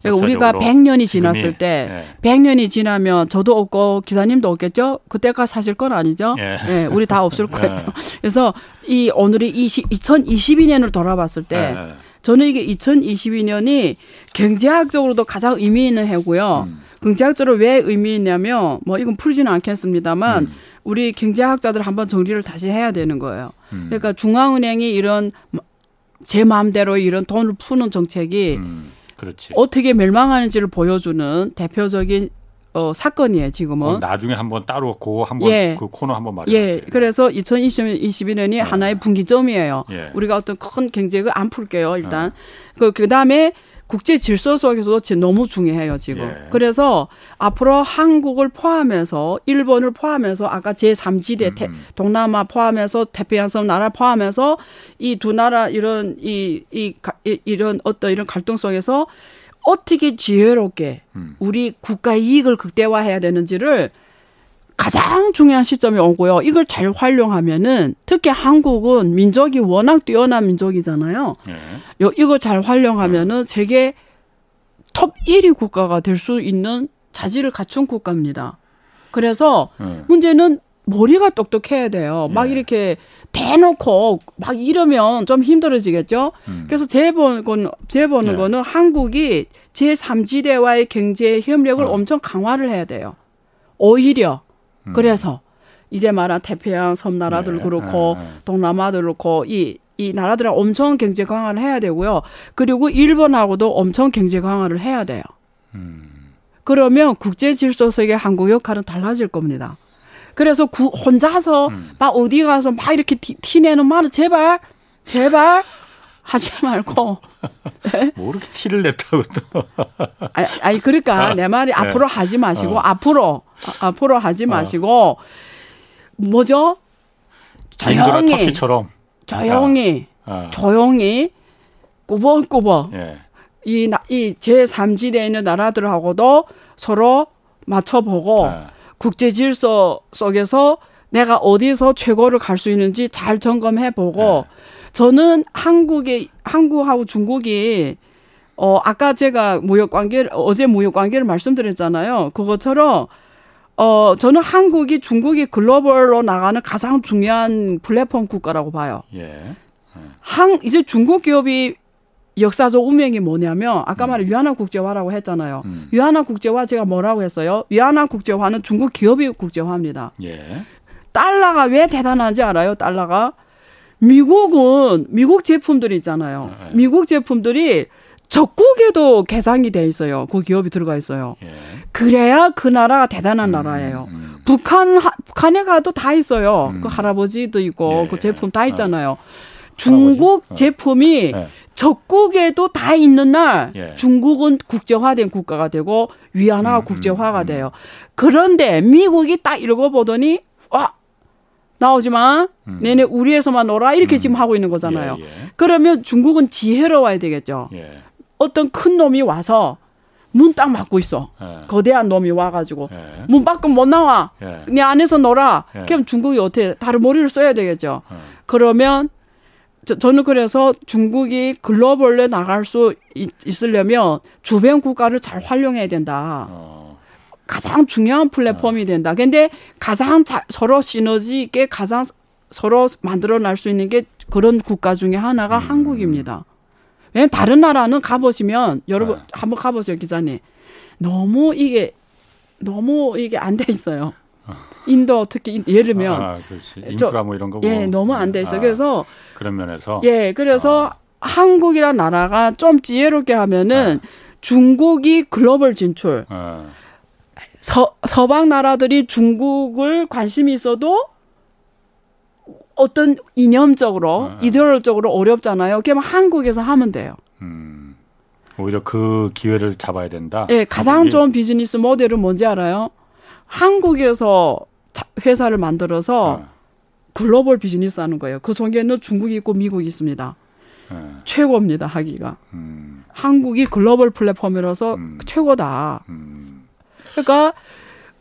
그러니까 우리가 역사적으로 100년이 지금이, 지났을 때 예. 100년이 지나면 저도 없고 기사님도 없겠죠? 그때가 사실 건 아니죠? 예. 우리 다 없을 거예요. 예. 그래서 이 오늘이 20, 2022년을 돌아봤을 때 예. 저는 이게 2022년이 경제학적으로도 가장 의미 있는 해고요. 음. 경제학적으로 왜 의미 있냐면 뭐 이건 풀지는 않겠습니다만 음. 우리 경제학자들 한번 정리를 다시 해야 되는 거예요. 음. 그러니까 중앙은행이 이런 제 마음대로 이런 돈을 푸는 정책이 음. 그렇지. 어떻게 멸망하는지를 보여주는 대표적인 어, 사건이에요, 지금은. 나중에 한번 따로 그거 한번 예. 그 코너 한번 말해. 예, 그래서 2022년이 하나의 분기점이에요. 예. 우리가 어떤 큰 경제를 안 풀게요, 일단. 그, 그 다음에 국제 질서 속에서도 너무 중요해요, 지금. 예. 그래서 앞으로 한국을 포함해서, 일본을 포함해서, 아까 제3지대, 태, 음. 동남아 포함해서, 태평양섬 나라 포함해서, 이 두 나라 이런, 이, 이, 가- 이, 이런 어떤 이런 갈등 속에서 어떻게 지혜롭게 음. 우리 국가 이익을 극대화해야 되는지를 가장 중요한 시점이 오고요. 이걸 잘 활용하면은 특히 한국은 민족이 워낙 뛰어난 민족이잖아요. 예. 요- 이거 잘 활용하면은 세계 톱 1위 국가가 될 수 있는 자질을 갖춘 국가입니다. 그래서 예. 문제는 머리가 똑똑해야 돼요. 막 예. 이렇게 대놓고 막 이러면 좀 힘들어지겠죠. 음. 그래서 제 보는 건, 제 보는 네. 거는 한국이 제3지대와의 경제 협력을 어. 엄청 강화를 해야 돼요. 오히려. 음. 그래서 이제 말한 태평양 섬나라들 네. 그렇고 네, 네. 동남아들 그렇고 이, 이 나라들은 엄청 경제 강화를 해야 되고요. 그리고 일본하고도 엄청 경제 강화를 해야 돼요. 음. 그러면 국제 질서 속의 한국 역할은 달라질 겁니다. 그래서 구, 혼자서 음. 막 어디 가서 막 이렇게 티, 티 내는 말은 제발 제발 하지 말고 뭐 이렇게 티를 냈다고 또. 아니, 아니 그러니까 내 말이 네. 앞으로 하지 마시고 어. 앞으로 아, 앞으로 하지 마시고 뭐죠? 인도나 조용히 터키처럼. 조용히 아. 조용히 꾸벅꾸벅 예. 이, 나- 이 제3지대에 있는 나라들하고도 서로 맞춰보고 아. 국제 질서 속에서 내가 어디서 최고를 갈 수 있는지 잘 점검해 보고 네. 저는 한국의 한국하고 중국이 어 아까 제가 무역 관계 어제 무역 관계를 말씀드렸잖아요. 그것처럼 어 저는 한국이 중국이 글로벌로 나가는 가장 중요한 플랫폼 국가라고 봐요. 예. 한 이제 중국 기업이 역사적 운명이 뭐냐면 아까 말한 위안화 국제화라고 했잖아요. 음. 위안화 국제화 제가 뭐라고 했어요? 위안화 국제화는 중국 기업이 국제화입니다. 예. 달러가 왜 대단한지 알아요? 달러가 미국은 미국 제품들이 있잖아요. 네. 미국 제품들이 적국에도 개상이 돼 있어요. 그 기업이 들어가 있어요. 예. 그래야 그 나라가 대단한 나라예요. 음, 북한 하, 북한에 가도 다 있어요. 음. 그 할아버지도 있고 예, 그 예. 제품 다 있잖아요. 중국 어. 제품이 예. 적국에도 다 있는 날 예. 중국은 국제화된 국가가 되고 위안화가 음, 국제화가 음, 돼요. 그런데 미국이 딱 읽어보더니 와 나오지 마. 음. 내내 우리에서만 놀아. 이렇게 음. 지금 하고 있는 거잖아요. 예, 예. 그러면 중국은 지혜로워야 되겠죠. 예. 어떤 큰 놈이 와서 문 딱 막고 있어. 예. 거대한 놈이 와가지고 예. 문 밖은 못 나와. 예. 내 안에서 놀아. 예. 그럼 중국이 어떻게 다른 머리를 써야 되겠죠. 예. 그러면 저, 저는 그래서 중국이 글로벌로 나갈 수 있, 있으려면 주변 국가를 잘 활용해야 된다. 어. 가장 중요한 플랫폼이 된다. 근데 가장 자, 서로 시너지 있게 가장 서로 만들어 낼 수 있는 게 그런 국가 중에 하나가 음. 한국입니다. 왜냐면 다른 나라는 가보시면 여러분 네. 한번 가보세요 기자님. 너무 이게 너무 이게 안 돼 있어요. 인도 특히 인- 예를 들면 아, 인프라 뭐 이런 거. 예 뭐. 너무 안 돼 있어 요. 아, 그래서 그런 면에서 예 그래서 아. 한국이란 나라가 좀 지혜롭게 하면은 중국이 글로벌 진출 어. 서, 서방 나라들이 중국을 관심이 있어도 어떤 이념적으로 아. 이데올로적으로 어렵잖아요. 그럼 한국에서 하면 돼요. 음. 오히려 그 기회를 잡아야 된다. 예, 가장. 좋은 비즈니스 모델은 뭔지 알아요? 한국에서 자- 회사를 만들어서 어. 글로벌 비즈니스 하는 거예요. 그 속에는 중국이 있고 미국이 있습니다. 예. 최고입니다, 하기가. 음. 한국이 글로벌 플랫폼이라서 음. 최고다. 음. 그러니까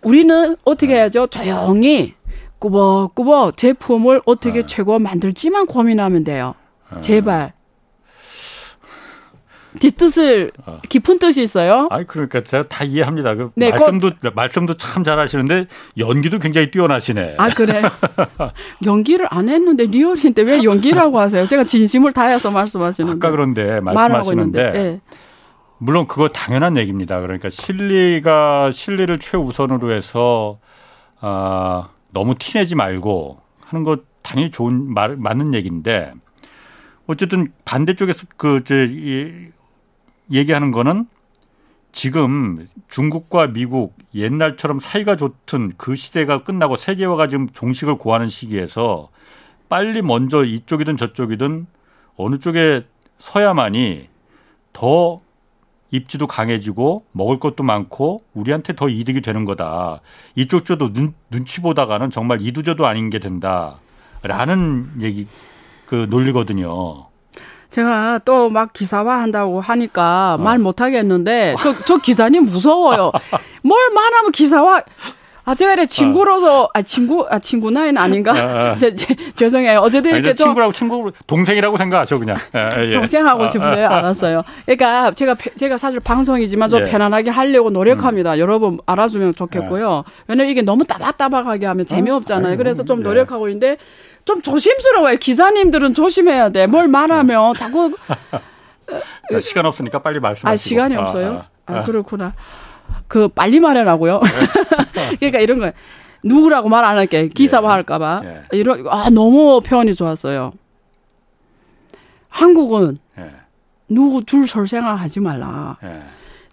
우리는 어떻게 해야죠? 조용히 꾸벅꾸벅 제품을 어떻게 네. 최고 만들지만 고민하면 돼요. 어. 제발. 뒷뜻을 어. 깊은 뜻이 있어요. 아니 그러니까 제가 다 이해합니다. 그 네, 말씀도 말씀도 참 잘하시는데 연기도 굉장히 뛰어나시네. 아 그래. 연기를 안 했는데 리얼인데 왜 연기라고 하세요? 제가 진심을 다해서 말씀하시는데. 아까 그런데. 말씀하시는데 예. 물론 그거 당연한 얘기입니다. 그러니까 실리가 실리를 최우선으로 해서 아, 너무 티내지 말고 하는 거 당연히 좋은 말 맞는 얘기인데 어쨌든 반대쪽에서 그저 얘기하는 거는 지금 중국과 미국 옛날처럼 사이가 좋던 그 시대가 끝나고 세계화가 지금 종식을 고하는 시기에서 빨리 먼저 이쪽이든 저쪽이든 어느 쪽에 서야만이 더 입지도 강해지고 먹을 것도 많고 우리한테 더 이득이 되는 거다. 이쪽 저도 눈, 눈치 보다가는 정말 이두저도 아닌 게 된다라는 얘기 그 논리거든요. 제가 또 막 기사화 한다고 하니까 어. 말 못하겠는데 저, 저 기사님 무서워요. 뭘 말하면 기사화. 아, 제가 이래 친구로서, 아, 친구, 아, 친구 나이는 아닌가? 아, 아. 제, 제, 죄송해요. 어제도 아니, 이렇게 좀 친구라고 친구 동생이라고 생각하죠 그냥. 예, 예. 동생 하고 아, 싶어요. 알았어요. 그러니까 제가 제가 사실 방송이지만 좀 예. 편안하게 하려고 노력합니다. 여러분 알아주면 좋겠고요. 왜냐면 이게 너무 따박따박하게 하면 재미없잖아요. 아이고, 그래서 좀 예. 노력하고 있는데 좀 조심스러워요. 기자님들은 조심해야 돼. 뭘 말하면 자꾸 자, 시간 없으니까 빨리 말씀하시고. 아 시간이 아, 없어요. 아, 아, 아. 그렇구나. 그 빨리 말하라고요. 그러니까 이런 거 누구라고 말 안 할게 기사화 할까봐 예. 이런 아 너무 표현이 좋았어요. 한국은 예, 누구 줄 설 생각하지 말라. 예,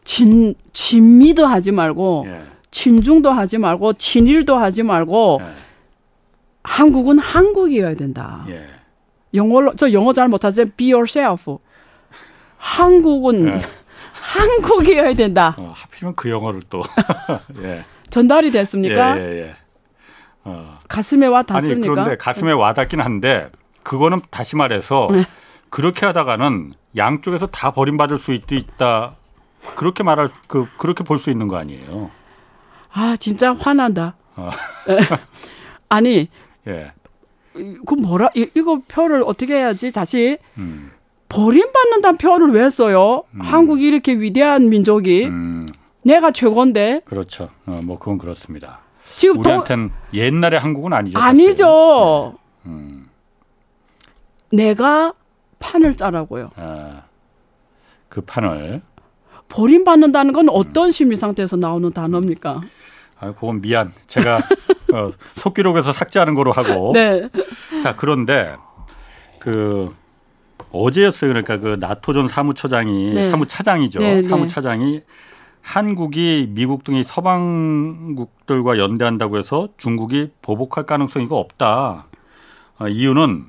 친 친미도 하지 말고 예, 친중도 하지 말고 친일도 하지 말고 예, 한국은 한국이어야 된다. 예. 영어로 저 영어 잘 못하지만 be yourself. 한국은 예. 한국이어야 된다. 어, 하필이면 그 영어를 또. 예. 전달이 됐습니까? 예, 예, 예. 어. 가슴에 와 아니 닿습니까? 그런데 가슴에 와 닿긴 한데 그거는 다시 말해서 네. 그렇게 하다가는 양쪽에서 다 버림받을 수 있, 있다. 그렇게 말할 그 그렇게 볼 수 있는 거 아니에요. 아 진짜 화난다. 어. 아니 예. 그 뭐라 이, 이거 표를 어떻게 해야지 다시 음. 버림받는다는 표현을 왜 써요? 한국이 이렇게 위대한 민족이 음. 내가 최고인데 그렇죠. 어, 뭐 그건 그렇습니다. 지금 더 우리한텐 옛날의 한국은 아니죠. 아니죠. 사실. 음. 내가 판을 짜라고요. 아, 그 판을 버림받는다는 건 음. 어떤 심리 상태에서 나오는 단어입니까? 아, 그건 미안. 제가 어, 속기록에서 삭제하는 거로 하고. 네. 자, 그런데 그 어제였어요. 그러니까 그 나토존 사무처장이 네. 사무차장이죠. 네, 네. 사무차장이 한국이 미국 등의 서방국들과 연대한다고 해서 중국이 보복할 가능성이 없다. 어, 이유는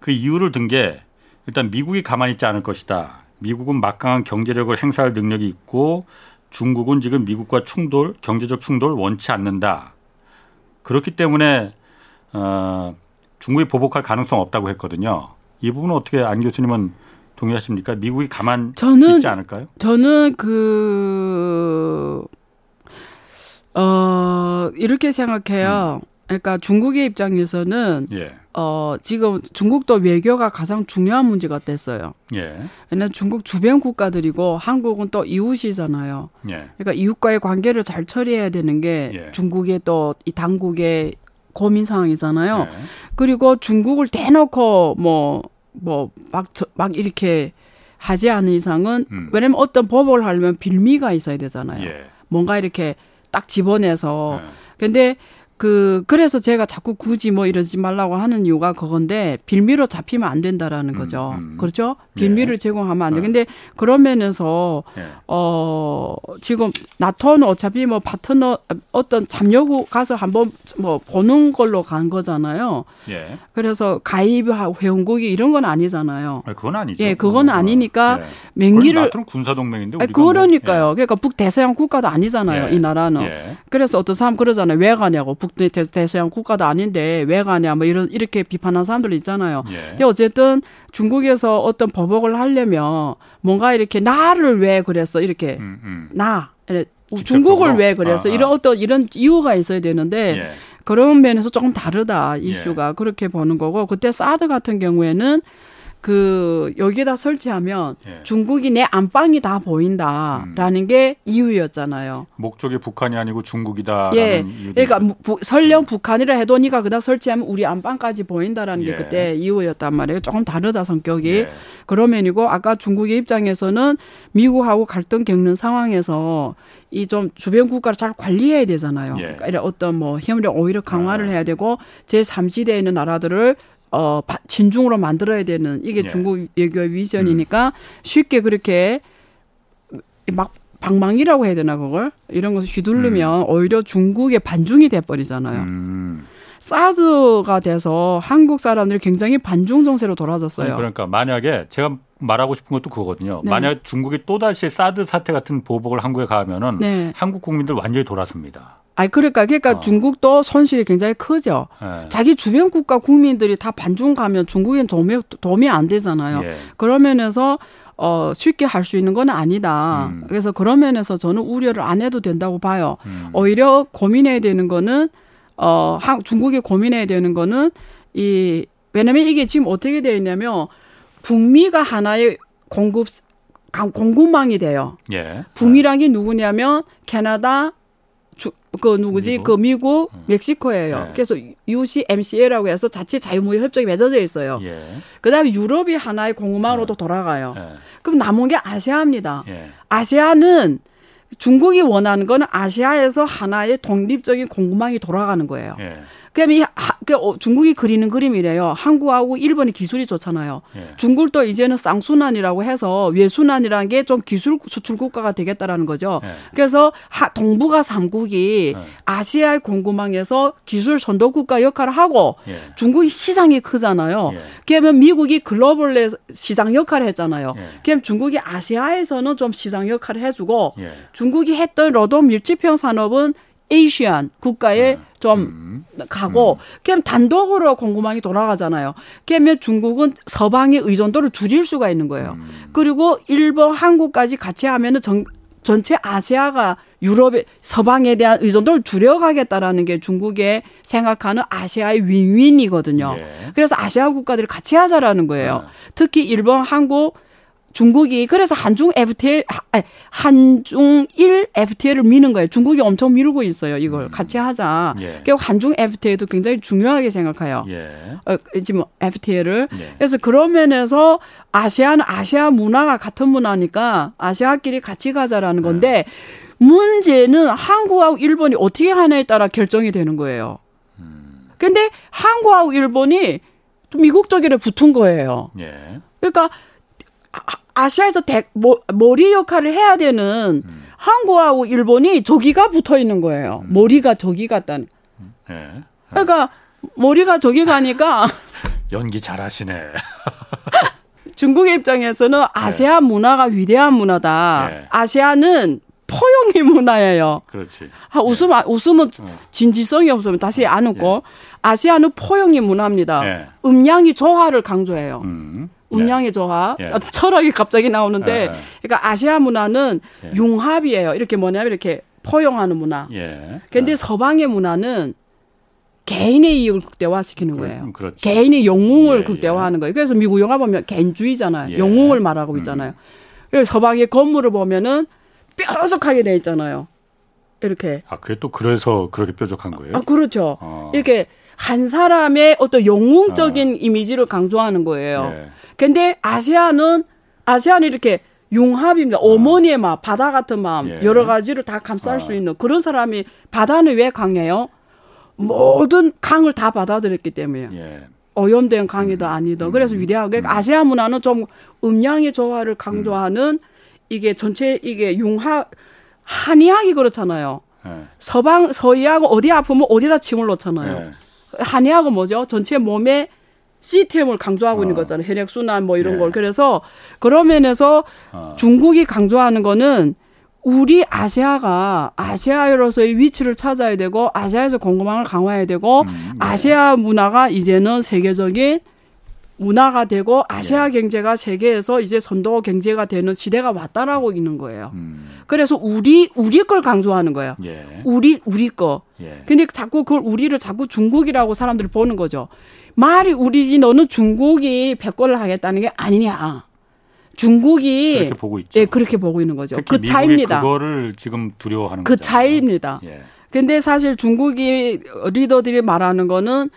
그 이유를 든 게 일단 미국이 가만히 있지 않을 것이다. 미국은 막강한 경제력을 행사할 능력이 있고 중국은 지금 미국과 충돌, 경제적 충돌 원치 않는다. 그렇기 때문에 어, 중국이 보복할 가능성 없다고 했거든요. 이 부분은 어떻게 안 교수님은 동의하십니까? 미국이 가만 저는 있지 않을까요? 저는 그, 어, 이렇게 생각해요. 그러니까 중국의 입장에서는, 예, 어, 지금 중국도 외교가 가장 중요한 문제가 됐어요. 예, 왜냐면 중국 주변 국가들이고 한국은 또 이웃이잖아요. 예, 그러니까 이웃과의 관계를 잘 처리해야 되는 게 예. 중국의 또 이 당국의 고민 상황이잖아요. 예. 그리고 중국을 대놓고 뭐뭐막막 이렇게 하지 않은 이상은 음. 왜냐면 어떤 법을 하려면 빌미가 있어야 되잖아요. 예. 뭔가 이렇게 딱 집어내서 예. 근데 그 그래서 제가 자꾸 굳이 뭐 이러지 말라고 하는 이유가 그건데 빌미로 잡히면 안 된다라는 음, 거죠. 음. 그렇죠? 예. 빌미를 제공하면 안 돼. 어. 근데 그런 면에서 예. 어 지금 나토는 어차피 뭐 파트너 어떤 잠여국 가서 한번 뭐 보는 걸로 간 거잖아요. 예. 그래서 가입하고 회원국이 이런 건 아니잖아요. 아, 그건 아니죠. 예, 그건 어, 아니니까 예. 맹기를 나토는 군사 동맹인데 아, 우리가 뭐- 그러니까요. 그러니까 북대서양 국가도 아니잖아요. 예. 이 나라는. 예. 그래서 어떤 사람 그러잖아요. 왜 가냐고. 북대서양 국가도 아닌데 왜 가냐. 뭐 이런 이렇게 비판하는 사람들 있잖아요. 예. 근데 어쨌든 중국에서 어떤 보복을 하려면 뭔가 이렇게 나를 왜 그랬어 이렇게 음, 음. 나? 중국을 왜 그랬어 아, 아. 이런 어떤 이런 이유가 있어야 되는데 예. 그런 면에서 조금 다르다 이슈가 그렇게 보는 거고 그때 사드 같은 경우에는 그 여기에다 설치하면 예. 중국이 내 안방이 다 보인다라는 게 이유였잖아요. 목적이 북한이 아니고 중국이다라는 예, 그러니까 부- 설령 북한이라 해도 니가 그다 설치하면 우리 안방까지 보인다라는 예. 게 그때 이유였단 말이에요. 조금 다르다 성격이. 예. 그런 면이고 아까 중국의 입장에서는 미국하고 갈등 겪는 상황에서 이 좀 주변 국가를 잘 관리해야 되잖아요. 예. 그러니까 이런 어떤 뭐 협력 오히려 강화를 아. 해야 되고 제 3지대에 있는 나라들을 어 바- 진중으로 만들어야 되는 이게 예. 중국 외교의 위전이니까 쉽게 그렇게 막 방망이라고 해야 되나 그걸 이런 것을 휘두르면 오히려 중국의 반중이 돼 버리잖아요. 음. 사드가 돼서 한국 사람들이 굉장히 반중 정세로 돌아섰어요. 아니, 그러니까 만약에 제가 말하고 싶은 것도 그거거든요. 네. 만약 중국이 또 다시 사드 사태 같은 보복을 한국에 가하면은 네. 한국 국민들 완전히 돌았습니다. 아니 그러니까 그러니까 어. 중국도 손실이 굉장히 크죠. 예. 자기 주변 국가 국민들이 다 반중 가면 중국엔 도움이 도움이 안 되잖아요. 예. 그런 면에서 어 쉽게 할 수 있는 건 아니다. 음. 그래서 그런 면에서 저는 우려를 안 해도 된다고 봐요. 음. 오히려 고민해야 되는 거는 어 한- 중국이 고민해야 되는 거는 이 왜냐면 이게 지금 어떻게 되어 있냐면 북미가 하나의 공급 강- 공급망이 돼요. 예. 북미랑이 누구냐면 캐나다 주, 그 누구지 미국? 그 미국 멕시코예요. 네. 그래서 UCMCA라고 해서 자체 자유무역 협정이 맺어져 있어요. 예. 그다음에 유럽이 하나의 공급망으로도 돌아가요. 예. 그럼 남은 게 아시아입니다. 예. 아시아는 중국이 원하는 거는 아시아에서 하나의 독립적인 공급망이 돌아가는 거예요. 예. 이 하- 그 어, 중국이 그리는 그림이래요. 한국하고 일본이 기술이 좋잖아요. 예. 중국도 이제는 쌍순환이라고 해서 외순환이라는 게 좀 기술 수출 국가가 되겠다라는 거죠. 예. 그래서 하, 동북아 삼국이 네. 아시아의 공급망에서 기술 선도 국가 역할을 하고 예. 중국이 시장이 크잖아요. 예. 그러면 미국이 글로벌 시장 역할을 했잖아요. 예. 그럼 중국이 아시아에서는 좀 시장 역할을 해주고 예. 중국이 했던 노동 밀집형 산업은 에이시안 국가에 좀 음. 가고 그럼 단독으로 공급망이 돌아가잖아요. 그러면 중국은 서방의 의존도를 줄일 수가 있는 거예요. 음. 그리고 일본, 한국까지 같이 하면은 전, 전체 아시아가 유럽의 서방에 대한 의존도를 줄여가겠다라는 게 중국의 생각하는 아시아의 윈윈이거든요. 예. 그래서 아시아 국가들이 같이 하자라는 거예요. 네. 특히 일본, 한국, 중국이 그래서 한중 FTA 한중일 FTA를 미는 거예요. 중국이 엄청 밀고 있어요. 이걸 같이 하자. 음. 예. 그리고 한중 FTA도 굉장히 중요하게 생각해요. 예. 어, 지금 FTA를. 예. 그래서 그런 면에서 아시아는 아시아 문화가 같은 문화니까 아시아끼리 같이 가자라는 네. 건데 문제는 한국하고 일본이 어떻게 하냐에 따라 결정이 되는 거예요. 음. 근데 한국하고 일본이 좀 미국 쪽에 붙은 거예요. 예. 그러니까 아, 시아에서 대, 뭐, 머리 역할을 해야 되는 음. 한국하고 일본이 저기가 붙어 있는 거예요. 음. 머리가 저기 갔다는. 예. 그러니까 머리가 저기 가니까 연기 잘하시네. 중국의 입장에서는 네. 아세안 네. 문화가 위대한 문화다. 네. 아세안은 포용의 문화예요. 그렇지. 아, 웃음, 네. 어. 진지성이 없으면 다시 안 웃고. 예. 아시아는 포용의 문화입니다. 예. 음양이 조화를 강조해요. 음. 음양의 조화. 예. 철학이 갑자기 나오는데, 예. 그러니까 아시아 문화는 예. 융합이에요. 이렇게 뭐냐면 이렇게 포용하는 문화. 예. 근데 예. 서방의 문화는 개인의 이익을 극대화시키는 거예요. 그렇죠. 개인의 영웅을 예, 극대화하는 거예요. 그래서 미국 영화 보면 개인주의잖아요. 예. 영웅을 말하고 음. 있잖아요. 음. 서방의 건물을 보면은 뾰족하게 돼 있잖아요. 이렇게. 아, 그게 또 그래서 그렇게 뾰족한 거예요? 아, 그렇죠. 어. 이렇게 한 사람의 어떤 영웅적인 어. 이미지를 강조하는 거예요. 예. 근데 아시아는 아시아는 이렇게 융합입니다. 어. 머니의 마음, 바다 같은 마음, 예. 여러 가지를 다 감쌀 어. 수 있는 그런 사람이 바다는 왜 강해요? 모든 강을 다 받아들였기 때문에. 예. 오염된 강이든 음. 아니든. 그래서 음. 위대하고. 그러니까 음. 아시아 문화는 좀 음양의 조화를 강조하는 이게 전체 이게 융합, 한의학이 그렇잖아요. 예. 서방, 서의학은 어디 아프면 어디다 침을 놓잖아요. 예. 한의학은 뭐죠? 전체 몸에 시스템을 강조하고 어. 있는 거잖아요. 혈액 순환 뭐 이런 예. 걸. 그래서 그런 면에서 어. 중국이 강조하는 거는 우리 아시아가 아시아로서의 위치를 찾아야 되고 아시아에서 공급망을 강화해야 되고 음, 네. 아시아 문화가 이제는 세계적인 문화가 되고 아시아 네. 경제가 세계에서 이제 선도 경제가 되는 시대가 왔다라고 있는 거예요. 음. 그래서 우리 우리 걸 강조하는 거예요. 예. 우리 우리 거. 예. 근데 자꾸 그걸 우리를 자꾸 중국이라고 사람들이 보는 거죠. 말이 우리지 너는 중국이 백골을 하겠다는 게 아니냐. 중국이 그렇게 보고 있죠. 예, 그렇게 보고 있는 거죠. 그 차이입니다. 그거를 지금 두려워하는 그 거잖아요. 차이입니다. 예. 근데 사실 중국이 리더들이 말하는 거는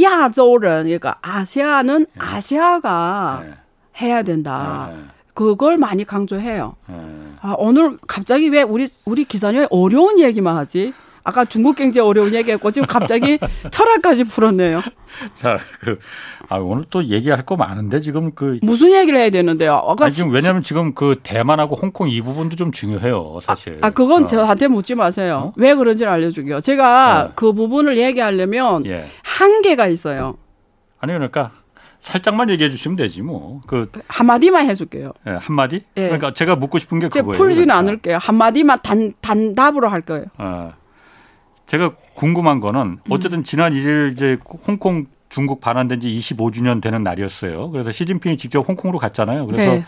야조는 그러니까 아시아는 예. 아시아가 예. 해야 된다. 예. 그걸 많이 강조해요. 예. 아, 오늘 갑자기 왜 우리 우리 기사님 어려운 얘기만 하지? 아까 중국 경제 어려운 얘기했고 지금 갑자기 철학까지 풀었네요. 자, 그 아, 오늘 또 얘기할 거 많은데 지금 그 무슨 얘기를 해야 되는데요? 아까 아니, 지금 왜냐하면 지금 그 대만하고 홍콩 이 부분도 좀 중요해요, 사실. 아, 아 그건 어. 저한테 묻지 마세요. 어? 왜 그런지를 알려주게요. 제가 어. 그 부분을 얘기하려면 예. 한계가 있어요. 아니 그러니까 살짝만 얘기해 주시면 되지 뭐. 그 한마디만 해줄게요. 예, 한마디? 예. 그러니까 제가 묻고 싶은 게 그거예요. 풀지는 그러니까. 않을게요. 한마디만 단 단답으로 할 거예요. 어. 제가 궁금한 거는 음. 어쨌든 지난 1일 이제 홍콩 중국 반환된 지 25주년 되는 날이었어요. 그래서 시진핑이 직접 홍콩으로 갔잖아요. 그래서 네.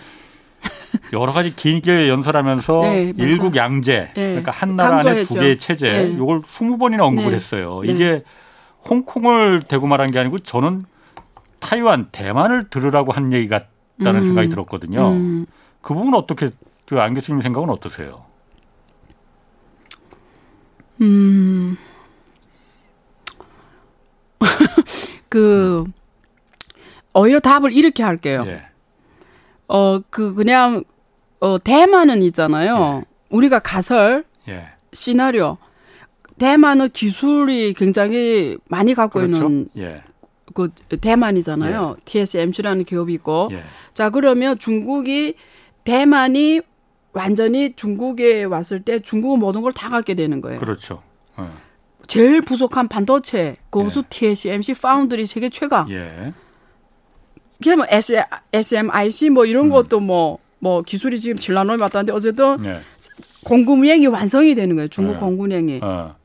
여러 가지 길게 연설하면서 네, 일국 양제, 네. 그러니까 한 나라 안에 두 개의 체제, 네. 이걸 20번이나 언급을 네. 했어요. 네. 이게 홍콩을 대고 말한 게 아니고 저는 타이완, 대만을 들으라고 한 얘기 같다는 음. 생각이 들었거든요. 음. 그 부분 어떻게 그 안 교수님 생각은 어떠세요? 음. 그 오히려 답을 이렇게 할게요. 예. 어, 그 그냥 어 대만은 있잖아요. 예. 우리가 가설 예. 시나리오 대만은 기술이 굉장히 많이 갖고 그렇죠? 있는 예. 그 대만이잖아요. 예. TSMC라는 기업이 있고. 예. 자, 그러면 중국이 대만이 완전히 중국에 왔을 때 중국은 모든 걸 다 갖게 되는 거예요. 그렇죠. 어. 제일 부족한 반도체, 고수 예. TSMC, 파운드리 세계 최강. 예. 그냥 뭐 SMIC 뭐 이런 음. 것도 뭐뭐 뭐 기술이 지금 진라노에 맞다는데 어쨌든 예. 공급량이 완성이 되는 거예요. 중국 예. 공급량이. 어.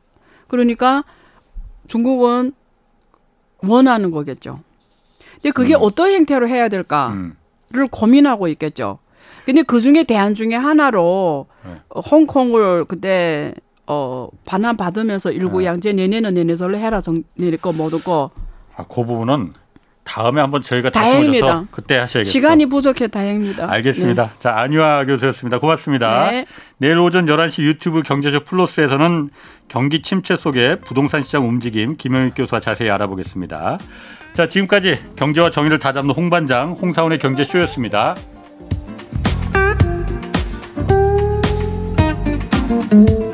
그러니까 중국은 원하는 거겠죠. 근데 그게 음. 어떤 형태로 해야 될까를 음. 고민하고 있겠죠. 근데 그 중에 대안 중에 하나로 네. 홍콩을 그때 어 반환 받으면서 일구 네. 양제 내내는 내내설로 해라 정 내릴 거 모두 거. 아, 그 부분은 다음에 한번 저희가 다행입니다. 그때 하셔야겠죠. 시간이 부족해 다행입니다. 알겠습니다. 네. 자, 안유아 교수였습니다. 고맙습니다. 네. 내일 오전 11시 유튜브 경제적 플러스에서는 경기 침체 속에 부동산 시장 움직임 김영익 교수와 자세히 알아보겠습니다. 자, 지금까지 경제와 정의를 다잡는 홍반장 홍사원의 경제쇼였습니다. Thank you.